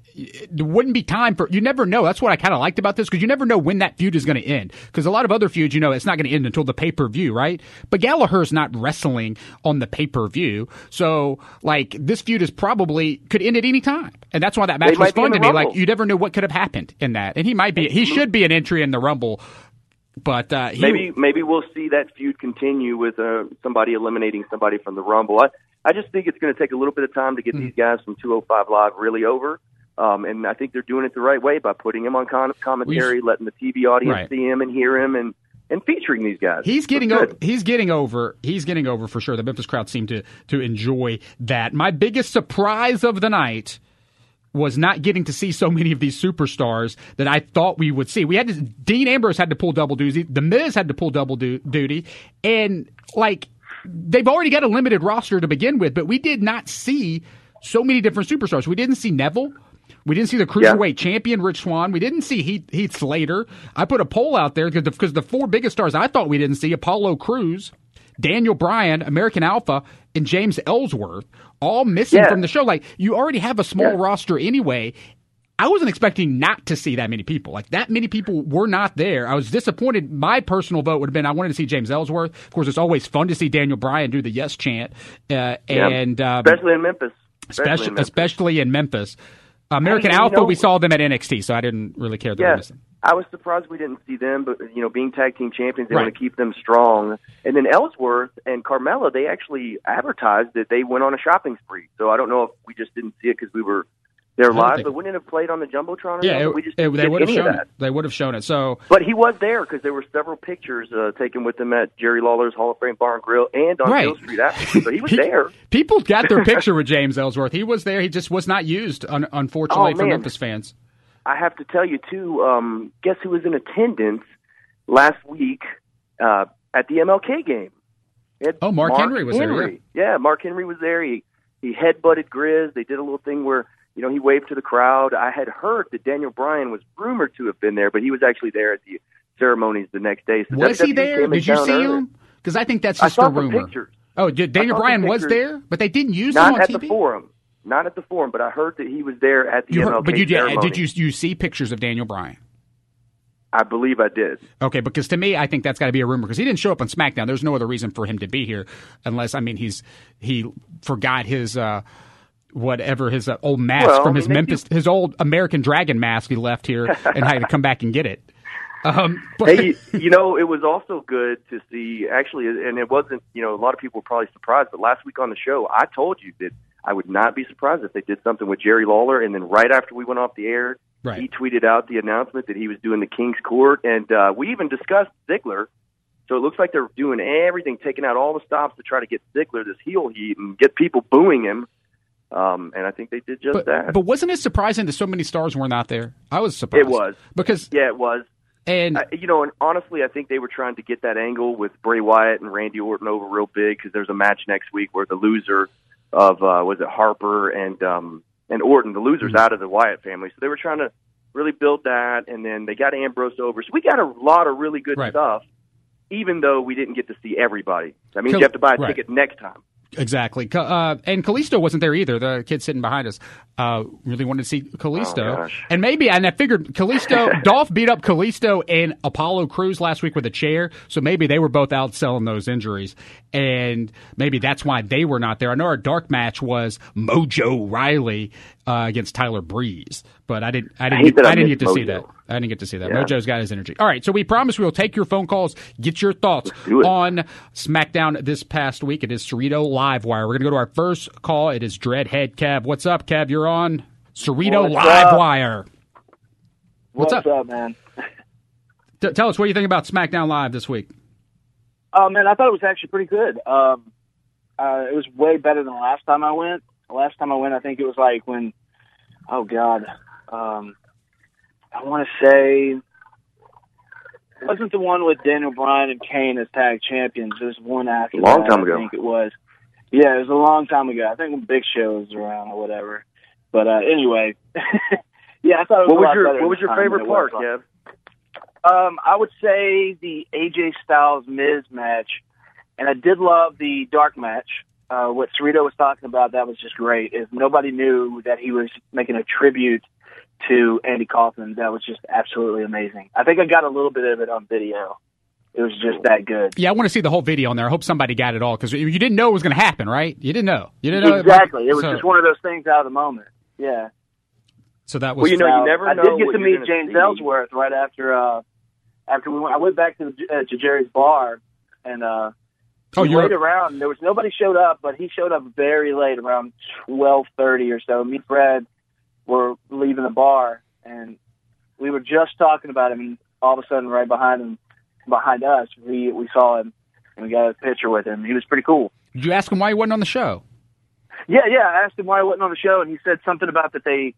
there wouldn't be time for. You never know. That's what I kind of liked about this because you never know when that feud is going to end. Because a lot of other feuds, you know, it's not going to end until the pay per view, right? But Gallagher's not wrestling on the pay per view, so like this feud is probably could end at any time, and that's why that match They was fun to me. Like you never know what could have happened in that, and he might be. He should be an entry in the Rumble. But uh, maybe maybe we'll see that feud continue with uh, somebody eliminating somebody from the Rumble. I, I just think it's going to take a little bit of time to get Hmm. these guys from 205 Live really over. Um, and I think they're doing it the right way by putting him on con- commentary, letting the TV audience Right. see him and hear him, and and featuring these guys. He's getting over. He's getting over. He's getting over for sure. The Memphis crowd seemed to to enjoy that. My biggest surprise of the night was not getting to see so many of these superstars that I thought we would see. We had to, Dean Ambrose had to pull double duty. The Miz had to pull double du- duty, and like they've already got a limited roster to begin with, but we did not see so many different superstars. We didn't see Neville. We didn't see the cruiserweight yeah. champion Rich Swann. We didn't see Heath, Heath Slater. I put a poll out there because the, the four biggest stars I thought we didn't see Apollo Crews, Daniel Bryan, American Alpha, and James Ellsworth all missing yeah. from the show. Like you already have a small yeah. roster anyway. I wasn't expecting not to see that many people. Like that many people were not there. I was disappointed. My personal vote would have been I wanted to see James Ellsworth. Of course, it's always fun to see Daniel Bryan do the yes chant, uh, and um, especially in Memphis. Especially, especially in Memphis. Especially in Memphis. American I mean, Alpha, know, we saw them at NXT, so I didn't really care. They were missing. Yeah, I was surprised we didn't see them, but you know, being tag team champions, they right. want to keep them strong. And then Ellsworth and Carmella, they actually advertised that they went on a shopping spree. So I don't know if we just didn't see it because we were they're live, think... but wouldn't it have played on the jumbotron? yeah, it, we just it, they would have shown it. They would have shown it. So, but he was there because there were several pictures uh, taken with him at Jerry Lawler's Hall of Fame Bar and Grill and on right. Beale Street after. So he was (laughs) there. People got their picture with James Ellsworth. He was there. He just was not used, un- unfortunately, oh, for Memphis fans. I have to tell you too. Um, guess who was in attendance last week uh, at the MLK game? Oh, Mark, Mark Henry was Henry. there. Yeah. yeah, Mark Henry was there. He he headbutted Grizz. They did a little thing where you know, he waved to the crowd. I had heard that Daniel Bryan was rumored to have been there, but he was actually there at the ceremonies the next day. So was WWE he there? Did you see early. him? Because I think that's just a rumor. Pictures. Oh, Daniel Bryan was there, but they didn't use Not him on at TV? the forum. Not at the forum, but I heard that he was there at the you MLK But you did, ceremony. did you you see pictures of Daniel Bryan? I believe I did. Okay, because to me, I think that's got to be a rumor because he didn't show up on SmackDown. There's no other reason for him to be here, unless I mean he's he forgot his. Uh, whatever his uh, old mask well, from his Memphis, his old American Dragon mask he left here (laughs) and had to come back and get it. Um, but... hey, you know, it was also good to see actually, and it wasn't. You know, a lot of people were probably surprised, but last week on the show, I told you that I would not be surprised if they did something with Jerry Lawler, and then right after we went off the air, right. he tweeted out the announcement that he was doing the King's Court, and uh, we even discussed Ziggler. So it looks like they're doing everything, taking out all the stops to try to get Ziggler this heel heat and get people booing him um, and I think they did just but, that. But wasn't it surprising that so many stars were not there? I was surprised. It was because yeah, it was. And uh, you know, and honestly, I think they were trying to get that angle with Bray Wyatt and Randy Orton over real big because there's a match next week where the loser of uh, was it Harper and um, and Orton, the loser's mm-hmm. out of the Wyatt family, so they were trying to really build that, and then they got Ambrose over. So we got a lot of really good right. stuff, even though we didn't get to see everybody. That means you have to buy a right. ticket next time. Exactly. Uh, and Kalisto wasn't there either. The kid sitting behind us uh, really wanted to see Kalisto. Oh, and maybe, and I figured Kalisto, (laughs) Dolph beat up Kalisto and Apollo Crews last week with a chair. So maybe they were both out selling those injuries. And maybe that's why they were not there. I know our dark match was Mojo Rawley uh, against Tyler Breeze, but I didn't. I didn't. I, get, I didn't get to Mojo. see that. I didn't get to see that. Yeah. Mojo's got his energy. All right, so we promise we will take your phone calls, get your thoughts on SmackDown this past week. It is Cerrito Live Wire. We're going to go to our first call. It is Dreadhead Kev. What's up, Kev? You're on Cerrito What's Live up? Wire. What's, What's up? man? (laughs) T- tell us what you think about SmackDown Live this week. Oh man, I thought it was actually pretty good. Um, uh, it was way better than the last time I went. The last time I went, I think it was like when, oh god, um, I want to say wasn't the one with Daniel Bryan and Kane as tag champions. It was one after A long that, time I think it was. Yeah, it was a long time ago. I think when Big Show was around or whatever. But uh, anyway, (laughs) yeah, I thought it was What a was lot your What was your favorite than it was part, last- Kev? Um, I would say the AJ Styles Miz match, and I did love the dark match. Uh, what Cerrito was talking about, that was just great. Is nobody knew that he was making a tribute to Andy Kaufman. That was just absolutely amazing. I think I got a little bit of it on video. It was just that good. Yeah, I want to see the whole video on there. I hope somebody got it all because you didn't know it was going to happen, right? You didn't know. You didn't know exactly. It was so, just one of those things out of the moment. Yeah. So that was. Well, you know, you never I know did get to meet James see. Ellsworth right after uh after we went. I went back to uh, to Jerry's bar and uh Oh, he you're- waited around. There was nobody showed up, but he showed up very late, around twelve thirty or so. Me and Fred were leaving the bar, and we were just talking about him. And all of a sudden, right behind him, behind us, we we saw him, and we got a picture with him. He was pretty cool. Did you ask him why he wasn't on the show? Yeah, yeah. I asked him why he wasn't on the show, and he said something about that they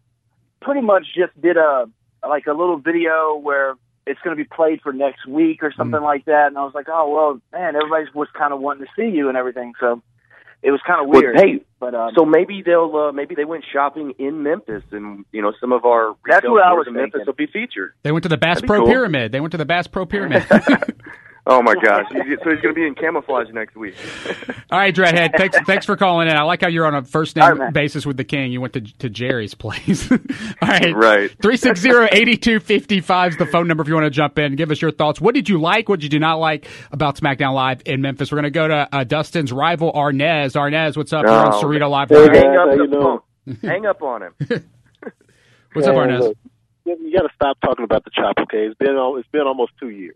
pretty much just did a like a little video where it's going to be played for next week or something mm. like that. And I was like, oh well, man, everybody was kind of wanting to see you and everything. So it was kind of Well, weird. hey, but um, so maybe they'll uh, maybe they went shopping in Memphis, and you know some of our That's what I was in Memphis will be featured. They went to the Bass That'd Pro cool. Pyramid. They went to the Bass Pro (laughs) Pyramid. (laughs) Oh my (laughs) gosh! So he's going to be in camouflage next week. (laughs) All right, Dreadhead. Thanks, (laughs) thanks for calling in. I like how you're on a first name right, basis with the king. You went to to Jerry's place. All right, Right. 360-8255 is the phone number if you want to jump in and give us your thoughts. What did you like? What did you not like about SmackDown Live in Memphis? We're going to go to uh, Dustin's rival Arnez. Arnez, what's up? You're on Oh, Cerrito Live. Hey, guys. Hang up the you phone. Hang up on him. What's up, Arnez? look, You you got to stop talking about the chop. Okay, it's been it's been almost two years.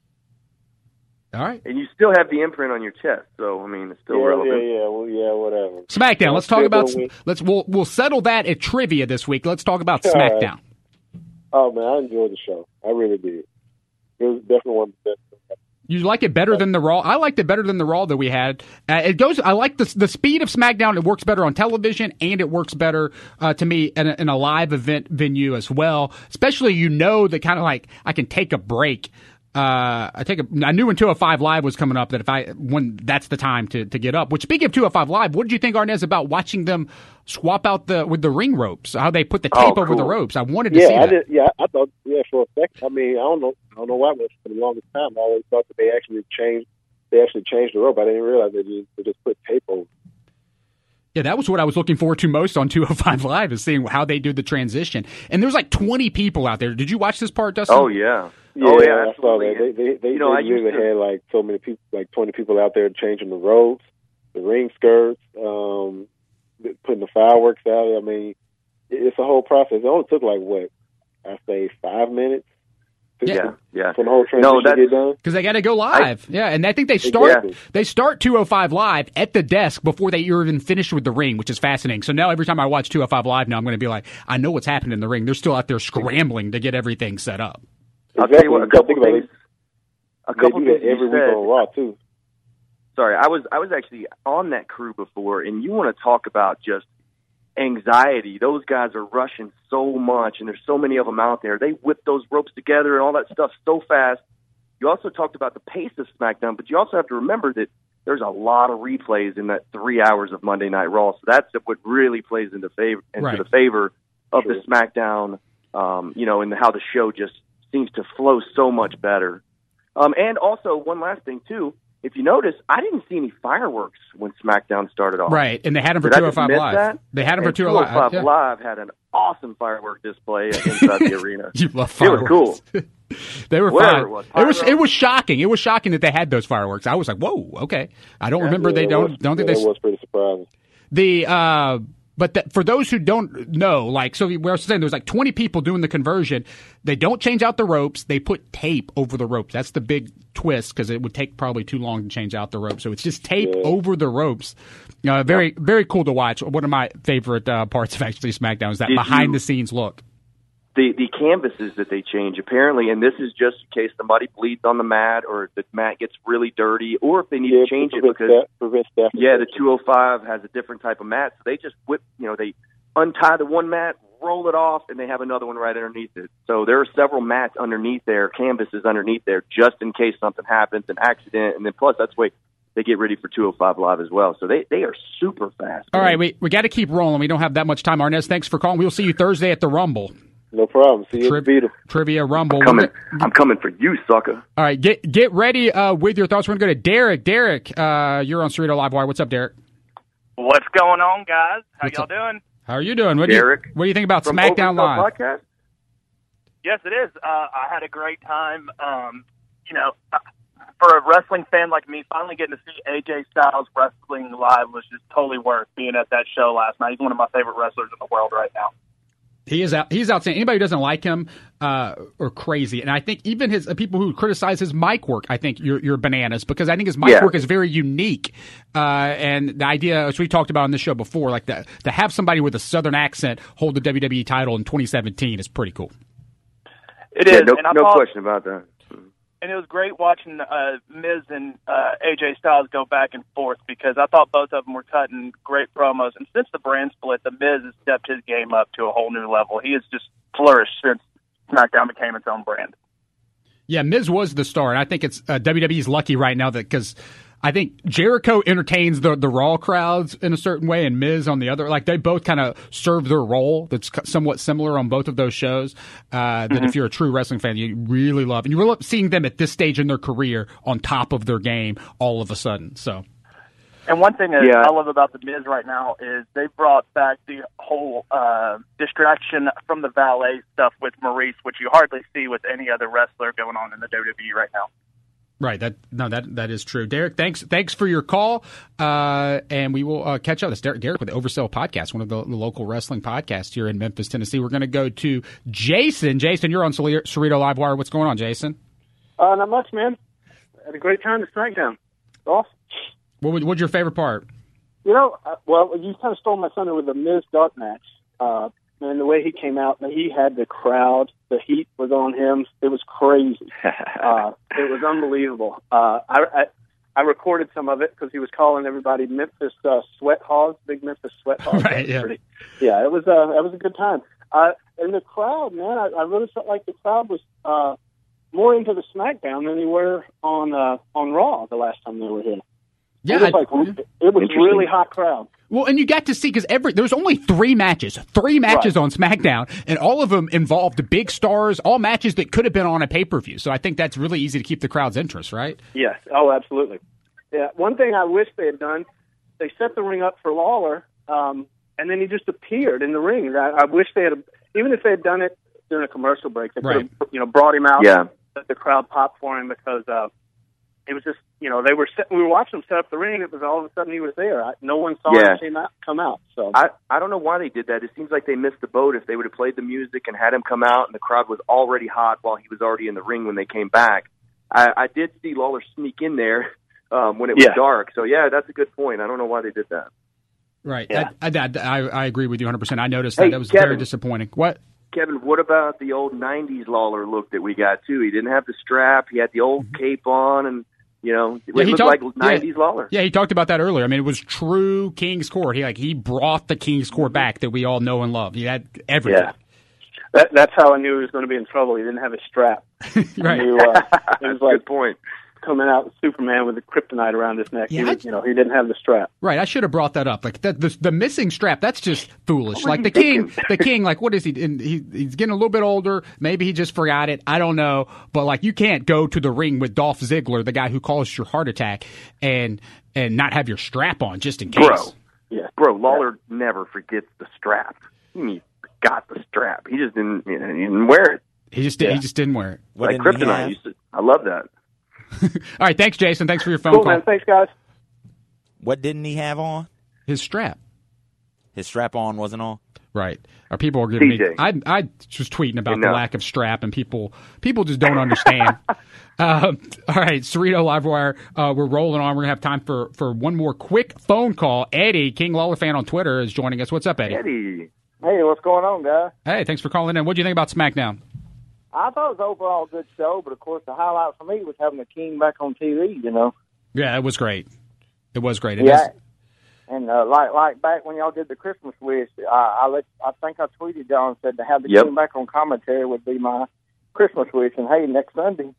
All right. And you still have the imprint on your chest, so I mean it's still yeah, relevant. yeah, yeah, well, yeah, whatever. SmackDown. Let's talk about. Let's we'll we'll settle that at trivia this week. Let's talk about All right. SmackDown. Oh man, I enjoyed the show. I really did. It was definitely one of the best. You like it better than the Raw? I liked it better than the Raw that we had. Uh, it goes. I like the the speed of SmackDown. It works better on television, and it works better uh, to me in a, in a live event venue as well. Especially, you know, that kind of like I can take a break. Uh, I take a. I knew when 205 Live was coming up that if I when that's the time to, to get up. Which speaking of 205 Live, what did you think, Arnez, about watching them swap out the with the ring ropes? How they put the Oh, tape over the ropes? I wanted to see Yeah, I that. did. Yeah, I thought. Yeah, for a second. I mean, I don't know. I don't know why, but for the longest time, I always thought that they actually changed. They actually changed the rope. I didn't realize they just they just put tape over. Yeah, that was what I was looking forward to most on 205 Live is seeing how they do the transition. And there's like 20 people out there. Did you watch this part, Dustin? Oh yeah. Yeah, oh yeah. I saw absolutely. that. They they they, You know, I they used really to- had like so many people, like twenty people out there changing the ropes, the ring skirts, um, putting the fireworks out. I mean, it's a whole process. It only took like what I say five minutes. Yeah, yeah. For the whole transition No, that's. Because they got to go live. yeah, and I think they start Exactly. they start 205 Live at the desk before they even finish with the ring, which is fascinating. So now every time I watch 205 Live now, I'm going to be like, I know what's happening in the ring. They're still out there scrambling to get everything set up. I'll tell you what. A couple Think about things. it. A They couple do things that every you week said. on Raw too. sorry, I was I was actually on that crew before, and you want to talk about just anxiety. Those guys are rushing so much, and there's so many of them out there. They whip those ropes together and all that stuff so fast. You also talked about the pace of SmackDown, but you also have to remember that there's a lot of replays in that three hours of Monday Night Raw. So that's what really plays into favor into Right. the favor of True. the SmackDown. Um, you know, and how the show just seems to flow so much better. Um, and also one last thing too. If you notice, I didn't see any fireworks when SmackDown started off. Right, and they had them for Did I just 205 Live. that? They had them for And 205 205 yeah. Live had an awesome firework display inside the (laughs) arena. You love It was fireworks. cool. (laughs) they were Whatever fun. it was, It was it was shocking. It was shocking that they had those fireworks. I was like, whoa, okay. I don't remember they Yeah, it don't was- don't think yeah, they It was pretty surprising. the uh but that for those who don't know, like so, we're saying there's like 20 people doing the conversion. They don't change out the ropes. They put tape over the ropes. That's the big twist because it would take probably too long to change out the ropes. So it's just tape Yeah. over the ropes. Uh, very very cool to watch. One of my favorite uh, parts of actually SmackDown is that Did behind you- the scenes look. The the canvases that they change apparently, and this is just in case the somebody bleeds on the mat or the mat gets really dirty, or if they need Yeah, to change it because staff, prevent staff yeah, the 205 has a different type of mat, so they just whip, you know, they untie the one mat, roll it off, and they have another one right underneath it. So there are several mats underneath there, canvases underneath there, just in case something happens, an accident, and then plus that's the way they get ready for 205 live as well. So they they are super fast. All right, we we got to keep rolling. We don't have that much time. Arnez, thanks for calling. We'll see you Thursday at the Rumble No problem. See you Tri- at the Vita. Trivia Rumble. I'm coming, I'm coming for you, sucker. All right, get get ready uh, with your thoughts. We're going to go to Derek. Derek, uh, you're on Cerrito Live Wire. What's up, Derek? What's going on, guys? How What's y'all up? doing? How are you doing? What Derek, Do you, what do you think about From SmackDown Overtalk Live? Podcast? Yes, it is. Uh, I had a great time. Um, you know, uh, for a wrestling fan like me, finally getting to see AJ Styles wrestling live was just totally worth being at that show last night. He's one of my favorite wrestlers in the world right now. He is out. He's outstanding. Anybody who doesn't like him uh, are crazy. And I think even his uh, people who criticize his mic work, I think you're, you're bananas because I think his mic Yeah. work is very unique. Uh, and the idea, as we talked about on this show before, like the, to have somebody with a southern accent hold the WWE title in 2017 is pretty cool. It is, yeah, no, and no thought, question about that. And it was great watching uh, Miz and uh, AJ Styles go back and forth because I thought both of them were cutting great promos. And since the brand split, the Miz has stepped his game up to a whole new level. He has just flourished since SmackDown became its own brand. Yeah, Miz was the star, and I think it's uh, WWE's lucky right now that because I think Jericho entertains the the Raw crowds in a certain way, and Miz on the other. Like they both kind of serve their role. That's somewhat similar on both of those shows. Uh, that Mm-hmm. if you're a true wrestling fan, you really love, and you love seeing them at this stage in their career on top of their game all of a sudden. So And one thing that Yeah. I love about the Miz right now is they brought back the whole uh, distraction from the valet stuff with Maryse, which you hardly see with any other wrestler going on in the WWE right now. Right. That no, that that is true. Derek, thanks thanks for your call, uh, and we will uh, catch up. This Derek, Derek with the Oversell Podcast, one of the, the local wrestling podcasts here in Memphis, Tennessee. We're going to go to Jason. Jason, you're on Cer- Cerrito Livewire. What's going on, Jason? Uh, not much, man. Had a great time at SmackDown. Awesome. What would- what's your favorite part? You know, uh, well, you kind of stole my thunder with the Miz Dark match. And the way he came out, he had the crowd. The heat was on him. It was crazy. (laughs) uh, it was unbelievable. Uh, I, I I recorded some of it because he was calling everybody Memphis uh, sweat hogs, big Memphis sweat hogs. (laughs) Right, yeah. pretty- yeah, it was uh, it was a good time. Uh, and the crowd, man, I, I really felt like the crowd was uh, more into the SmackDown than they were on uh, on Raw the last time they were here. Yeah, it was, I- like, it was really hot crowd. Well, and you got to see because every there's only three matches, three matches on SmackDown, and all of them involved big stars, all matches that could have been on a pay per view. So I think that's really easy to keep the crowd's interest, right? Yes. Oh, absolutely. Yeah. One thing I wish they had done, they set the ring up for Lawler, um, and then he just appeared in the ring. I, I wish they had, even if they had done it during a commercial break, they could have, you know, brought him out. Yeah. Let the crowd pop for him because uh, it was just, you know, they were set, we were watching him set up the ring. It was all of a sudden he was there. I, no one saw Yeah. him out, come out. So I I don't know why they did that. It seems like they missed the boat. If they would have played the music and had him come out, and the crowd was already hot while he was already in the ring when they came back. I, I did see Lawler sneak in there (laughs) um, when it was Yeah. dark. So yeah, that's a good point. I don't know why they did that. Right. Yeah. I, I, I, I agree with you 100. percent I noticed Hey, that. That was Kevin. very disappointing. What? Kevin, what about the old '90s Lawler look that we got too? He didn't have the strap. He had the old cape on, and you know, it Yeah, he looked talked- like yeah. '90s Lawler. Yeah, he talked about that earlier. I mean, it was true King's Court. He like he brought the King's Court back that we all know and love. He had everything. Yeah. that, that's how I knew he was going to be in trouble. He didn't have a strap. (laughs) Right. Knew, uh, it was (laughs) like Good point. Coming out with Superman with the kryptonite around his neck. Yeah, he was, you know, he didn't have the strap. Right, I should have brought that up. Like the the, the missing strap, that's just foolish. (laughs) Like the you king, the king. Like what is he? And he he's getting a little bit older. Maybe he just forgot it. I don't know. But like you can't go to the ring with Dolph Ziggler, the guy who caused your heart attack, and and not have your strap on just in case. Bro, yeah, bro, Lawler never forgets the strap. He got the strap. He just didn't. You know, he didn't wear it. He just did, he just didn't wear it. like kryptonite. I love that. All right, thanks, Jason. Thanks for your phone Cool, call. man. Thanks, guys. What didn't he have on? His strap. His strap on wasn't on. Right. Or people are giving me. I I was tweeting about the lack of strap, and people people just don't understand. (laughs) um, all right, Cerrito Livewire. Uh, we're rolling on. We're gonna have time for for one more quick phone call. Eddie King Lawler fan on Twitter is joining us. What's up, Eddie? Eddie. Hey, what's going on, guys? Hey, thanks for calling in. What do you think about SmackDown? I thought it was overall a good show, but of course the highlight for me was having the King back on TV. You know, Yeah, it was great. It was great. It yeah. is- And uh, like like back when y'all did the Christmas wish, I I, let, I think I tweeted y'all and said to have the Yep. King back on commentary would be my Christmas wish. And hey, next Sunday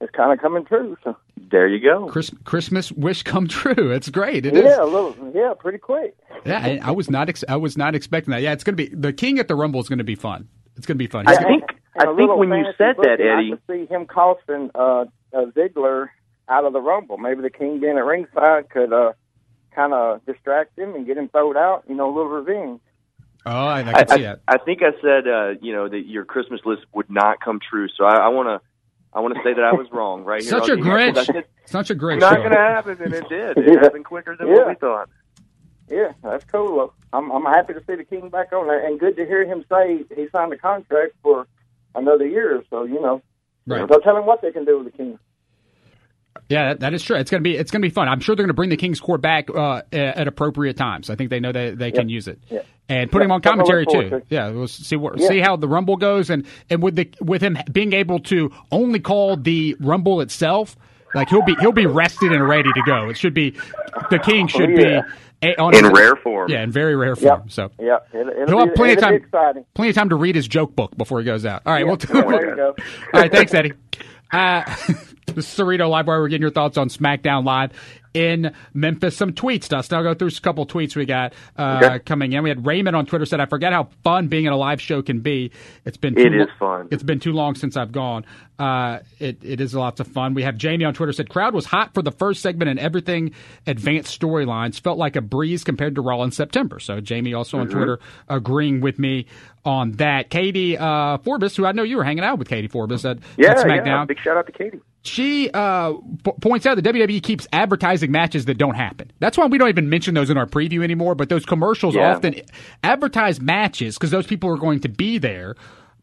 it's kind of coming true. So There you go. Chris, Christmas wish come true. (laughs) It's great. It is. yeah, a little yeah, pretty quick. Yeah, I, I was not. Ex- I was not expecting that. Yeah, it's gonna be the King at the Rumble is gonna be fun. It's gonna be fun. I gonna- think I think when you fantasy said that, Eddie, I could see him costing uh, uh, Ziggler out of the Rumble. Maybe the King being at ringside could uh, kind of distract him and get him thrown out. You know, a little revenge. Oh, I, I can I, see I, that. I think I said uh, you know that your Christmas list would not come true. So I want to I want to say that I was wrong right here. Such a I'll give you- Grinch. That's just Such a great not going to happen, and it did. (laughs) It Yeah. happened quicker than Yeah. what we thought. Yeah, that's cool. I'm I'm happy to see the King back on there, and good to hear him say he signed a contract for another year. or So you know, Right. so tell them what they can do with the King. Yeah, that, that is true. It's gonna be it's gonna be fun. I'm sure they're gonna bring the King's Court back uh, at, at appropriate times. I think they know that they can use it. Yeah. And put Yeah, him on commentary too. to. Yeah, we'll see what see how the Rumble goes, and and with the with him being able to only call the Rumble itself, like he'll be he'll be rested and ready to go. It should be the King should yeah. be a, on In his- rare form. Yeah, in very rare form. So Yeah, it'll, it'll, he'll be, have plenty of it'll time. exciting. Plenty of time to read his joke book before he goes out. All right, Yeah, well, yeah, (laughs) there you go. (laughs) All right, thanks, Eddie. (laughs) Uh, The Cerrito Live, where we're getting your thoughts on SmackDown Live in Memphis. Some tweets, Dustin. I'll go through a couple tweets we got uh, Okay. coming in. We had Raymond on Twitter said, "I forget how fun being at a live show can be. It's been too It is lo- fun. It's been too long since I've gone. Uh, it it is lots of fun. We have Jamie on Twitter said, "Crowd was hot for the first segment and everything. Advanced storylines felt like a breeze compared to Raw in September." So Jamie also on Mhm. Twitter agreeing with me on that. Katie uh, Forbes, who I know you were hanging out with, Katie Forbes at, Yeah, at SmackDown. yeah. Big shout out to Katie. She uh, p- points out that WWE keeps advertising matches that don't happen. That's why we don't even mention those in our preview anymore. But those commercials Yeah. often advertise matches because those people are going to be there.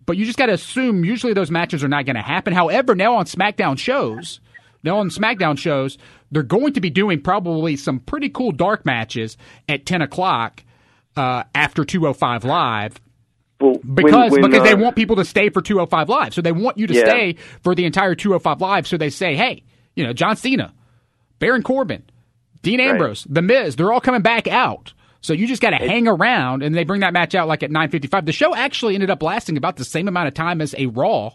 But you just got to assume usually those matches are not going to happen. However, now on SmackDown shows, now on SmackDown shows, they're going to be doing probably some pretty cool dark matches at ten o'clock uh, after two oh five live. Because when, because they uh, want people to stay for 205 live. So they want you to Yeah. stay for the entire 205 live. So they say, hey, you know, John Cena, Baron Corbin, Dean Right. Ambrose, The Miz, they're all coming back out. So you just got to hang around, and they bring that match out like at 9:55. The show actually ended up lasting about the same amount of time as a Raw,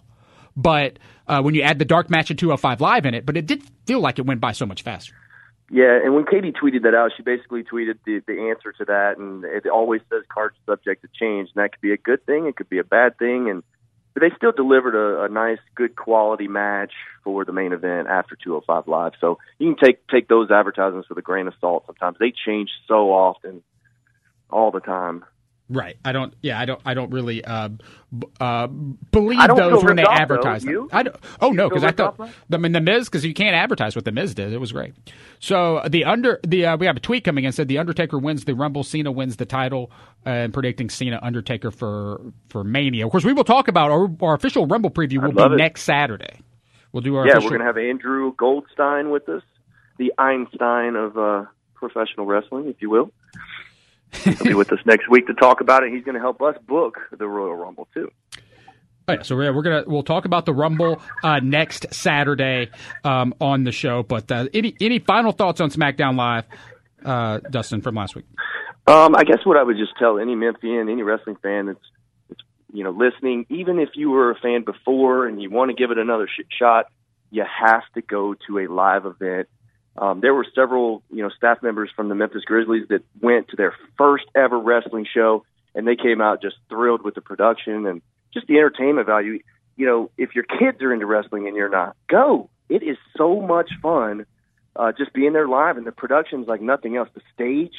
but uh, when you add the dark match at 205 live in it, but it did feel like it went by so much faster. Yeah, and when Katie tweeted that out, she basically tweeted the, the answer to that, and it always says cards subject to change, and that could be a good thing, it could be a bad thing, and but they still delivered a, a nice, good quality match for the main event after 205 Live. So you can take take those advertisements with a grain of salt. Sometimes they change so often, all the time. Right. I don't. Yeah. I don't. I don't really uh, b- uh, believe those when they off, though. advertise them. You? I don't, oh no, You because I thought off, though? the, I mean, the Miz because you can't advertise what the Miz did. It was great. So the under the uh, we have a tweet coming in said the Undertaker wins the Rumble, Cena wins the title, uh, and predicting Cena Undertaker for for Mania. Of course, we will talk about our, our official Rumble preview will be it. next Saturday. We'll do our yeah, official, we're gonna have Andrew Goldstein with us, the Einstein of uh, professional wrestling, if you will. He'll be with us next week to talk about it. He's going to help us book the Royal Rumble too. Oh, yeah, so we're, we're gonna we'll talk about the Rumble uh, next Saturday um, on the show. But uh, any any final thoughts on SmackDown Live, uh, Dustin from last week? Um, I guess what I would just tell any Memphian, any wrestling fan that's, that's you know listening, even if you were a fan before and you want to give it another sh- shot, you have to go to a live event. Um, there were several you know staff members from the Memphis Grizzlies that went to their first ever wrestling show, and they came out just thrilled with the production and just the entertainment value. You know, if your kids are into wrestling and you're not, go. It is so much fun uh, just being there live, and the production's like nothing else. The stage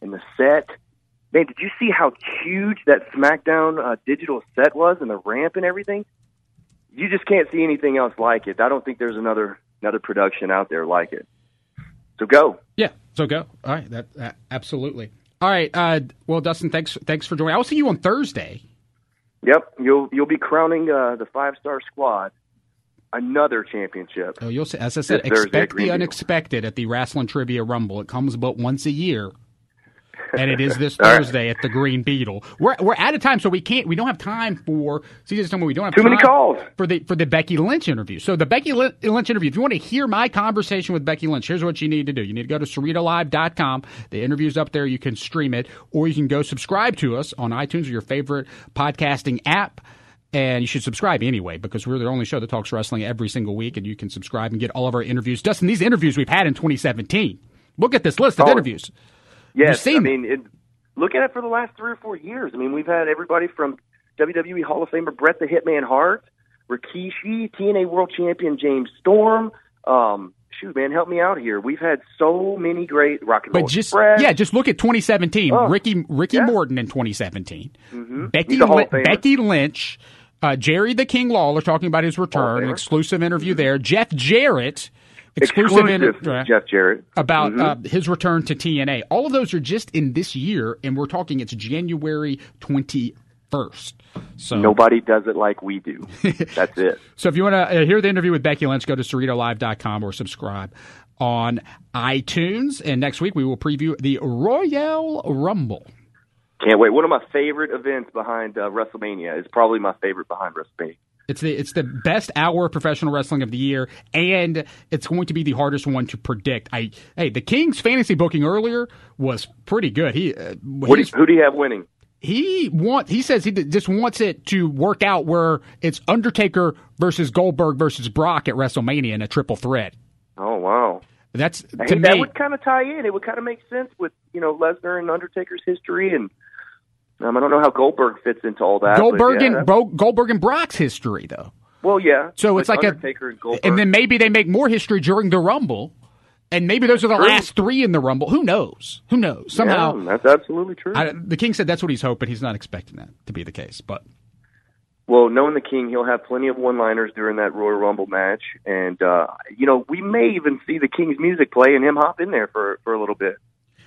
and the set. Man, did you see how huge that SmackDown uh, digital set was, and the ramp and everything? You just can't see anything else like it. I don't think there's another another production out there like it. So go. Yeah, so go. All right, that, that absolutely. All right. Uh, well, Dustin, thanks thanks for joining. I will see you on Thursday. Yep, you'll you'll be crowning uh, the five star squad another championship. Oh, you'll see. As I said, This Thursday at expect the unexpected at the Wrestling Trivia Rumble. It comes but once a year. And it is this (laughs) All right. Thursday at the Green Beetle. We're we're out of time, so we can't. We don't have time for. See, just we don't have Too many calls. for the for the Becky Lynch interview. So the Becky Lynch interview. If you want to hear my conversation with Becky Lynch, here's what you need to do. You need to go to CerritoLive.com. The interview's up there. You can stream it, or you can go subscribe to us on iTunes or your favorite podcasting app. And you should subscribe anyway because we're the only show that talks wrestling every single week, and you can subscribe and get all of our interviews. Dustin, these interviews we've had in 2017. Look at this list of Oh, interviews. Yes, I mean, it, look at it for the last three or four years. I mean, we've had everybody from WWE Hall of Famer Bret the Hitman Hart, Rikishi, TNA World Champion James Storm. Um, shoot, man, help me out here. We've had so many great Rock and Roll But just Express. yeah, just look at 2017. Oh, Ricky Ricky yeah. Morton in 2017. Mhm. Becky He's a Hall Lin- of Famer. Becky Lynch, uh, Jerry the King Lawler talking about his return, an exclusive interview there. Jeff Jarrett, exclusive, Exclusive, inter- Jeff Jarrett. about Mhm. uh, his return to TNA. All of those are just in this year, and we're talking it's January 21st. So Nobody does it like we do. (laughs) That's it. so if you want to uh, hear the interview with Becky Lynch, go to CerritoLive.com or subscribe on iTunes. And next week we will preview the Royal Rumble. Can't wait. One of my favorite events behind uh, WrestleMania is probably my favorite behind WrestleMania. It's the it's the best hour of professional wrestling of the year, and it's going to be the hardest one to predict. I hey, the Kings fantasy booking earlier was pretty good. He uh, What do you, who do you have winning? he want he says he just wants it to work out where it's Undertaker versus Goldberg versus Brock at WrestleMania in a triple threat. Oh wow. That's to Hey, me. that would kind of tie in. It would kind of make sense with you know Lesnar and Undertaker's history, and um, I don't know how Goldberg fits into all that. Goldberg yeah, and Bro, Goldberg and Brock's history though. well, yeah. So it's like Undertaker and a Goldberg. and then maybe they make more history during the Rumble. And maybe those are the True. last three in the Rumble. Who knows? Who knows? Somehow, yeah, that's absolutely true. I, the King said that's what he's hoping. He's not expecting that to be the case, but Well, knowing the King, he'll have plenty of one-liners during that Royal Rumble match, and uh, you know we may even see the King's music play and him hop in there for for a little bit.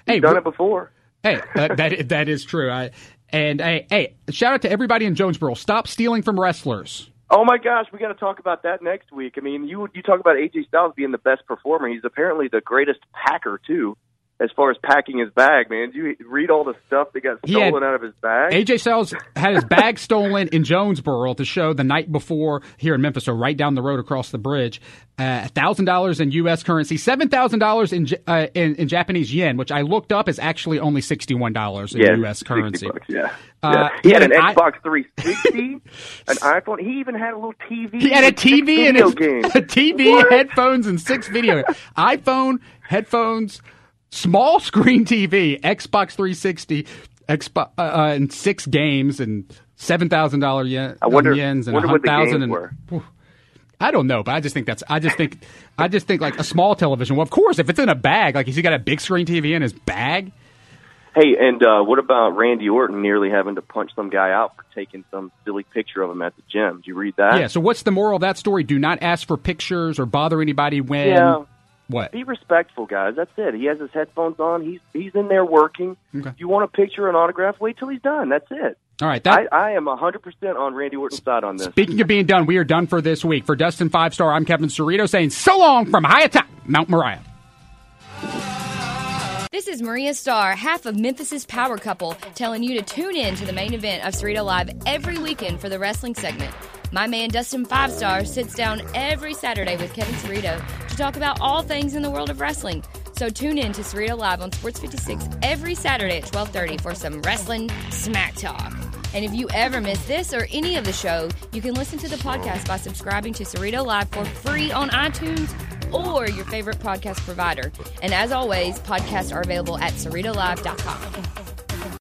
He's Hey, done it before. Hey, that, that that is true. I, and hey, hey, shout out to everybody in Jonesboro. Stop stealing from wrestlers. Oh my gosh, we got to talk about that next week. I mean, you you talk about AJ Styles being the best performer. He's apparently the greatest packer too, as far as packing his bag. Man, you read all the stuff that got He had- stolen out of his bag? AJ Styles had his bag (laughs) stolen in Jonesboro at the show the night before here in Memphis, so right down the road across the bridge. Uh, thousand dollars in U.S. currency, seven thousand dollars in uh, in in Japanese yen, which I looked up is actually only sixty one dollars in Yeah, U.S. currency. bucks, yeah. Uh, Yeah. He had an I- Xbox 360, an iPhone. He even had a little TV. He had a TV and (laughs) games. a TV, headphones, and six video. iPhone, headphones, small (laughs) screen TV, Xbox 360, Xbox, uh, uh, and six games and seven thousand dollar yen, I wonder- yens and wonder a thousand and. were. I don't know, but I just think that's. I just think. I just think like a small television. Well, of course, if it's in a bag, like he's got a big screen TV in his bag? Hey, and uh, what about Randy Orton nearly having to punch some guy out for taking some silly picture of him at the gym? Did you read that? yeah. So what's the moral of that story? Do not ask for pictures or bother anybody when. Yeah. What? Be respectful, guys. That's it. He has his headphones on. He's he's in there working. Okay. You want a picture, an autograph, wait till he's done. That's it. All right. That, I, I am 100% on Randy Orton's side on this. Speaking of being done, we are done for this week. For Dustin Five Star, I'm Kevin Cerrito saying so long from high atop Mount Moriah. This is Maria Starr, half of Memphis's power couple, telling you to tune in to the main event of Cerrito Live every weekend for the wrestling segment. My man Dustin Five Star sits down every Saturday with Kevin Cerrito to talk about all things in the world of wrestling. So tune in to Cerrito Live on Sports 56 every Saturday at 12:30 for some wrestling smack talk. And if you ever miss this or any of the show, you can listen to the podcast by subscribing to Cerrito Live for free on iTunes or your favorite podcast provider. And as always, podcasts are available at cerritolive.com.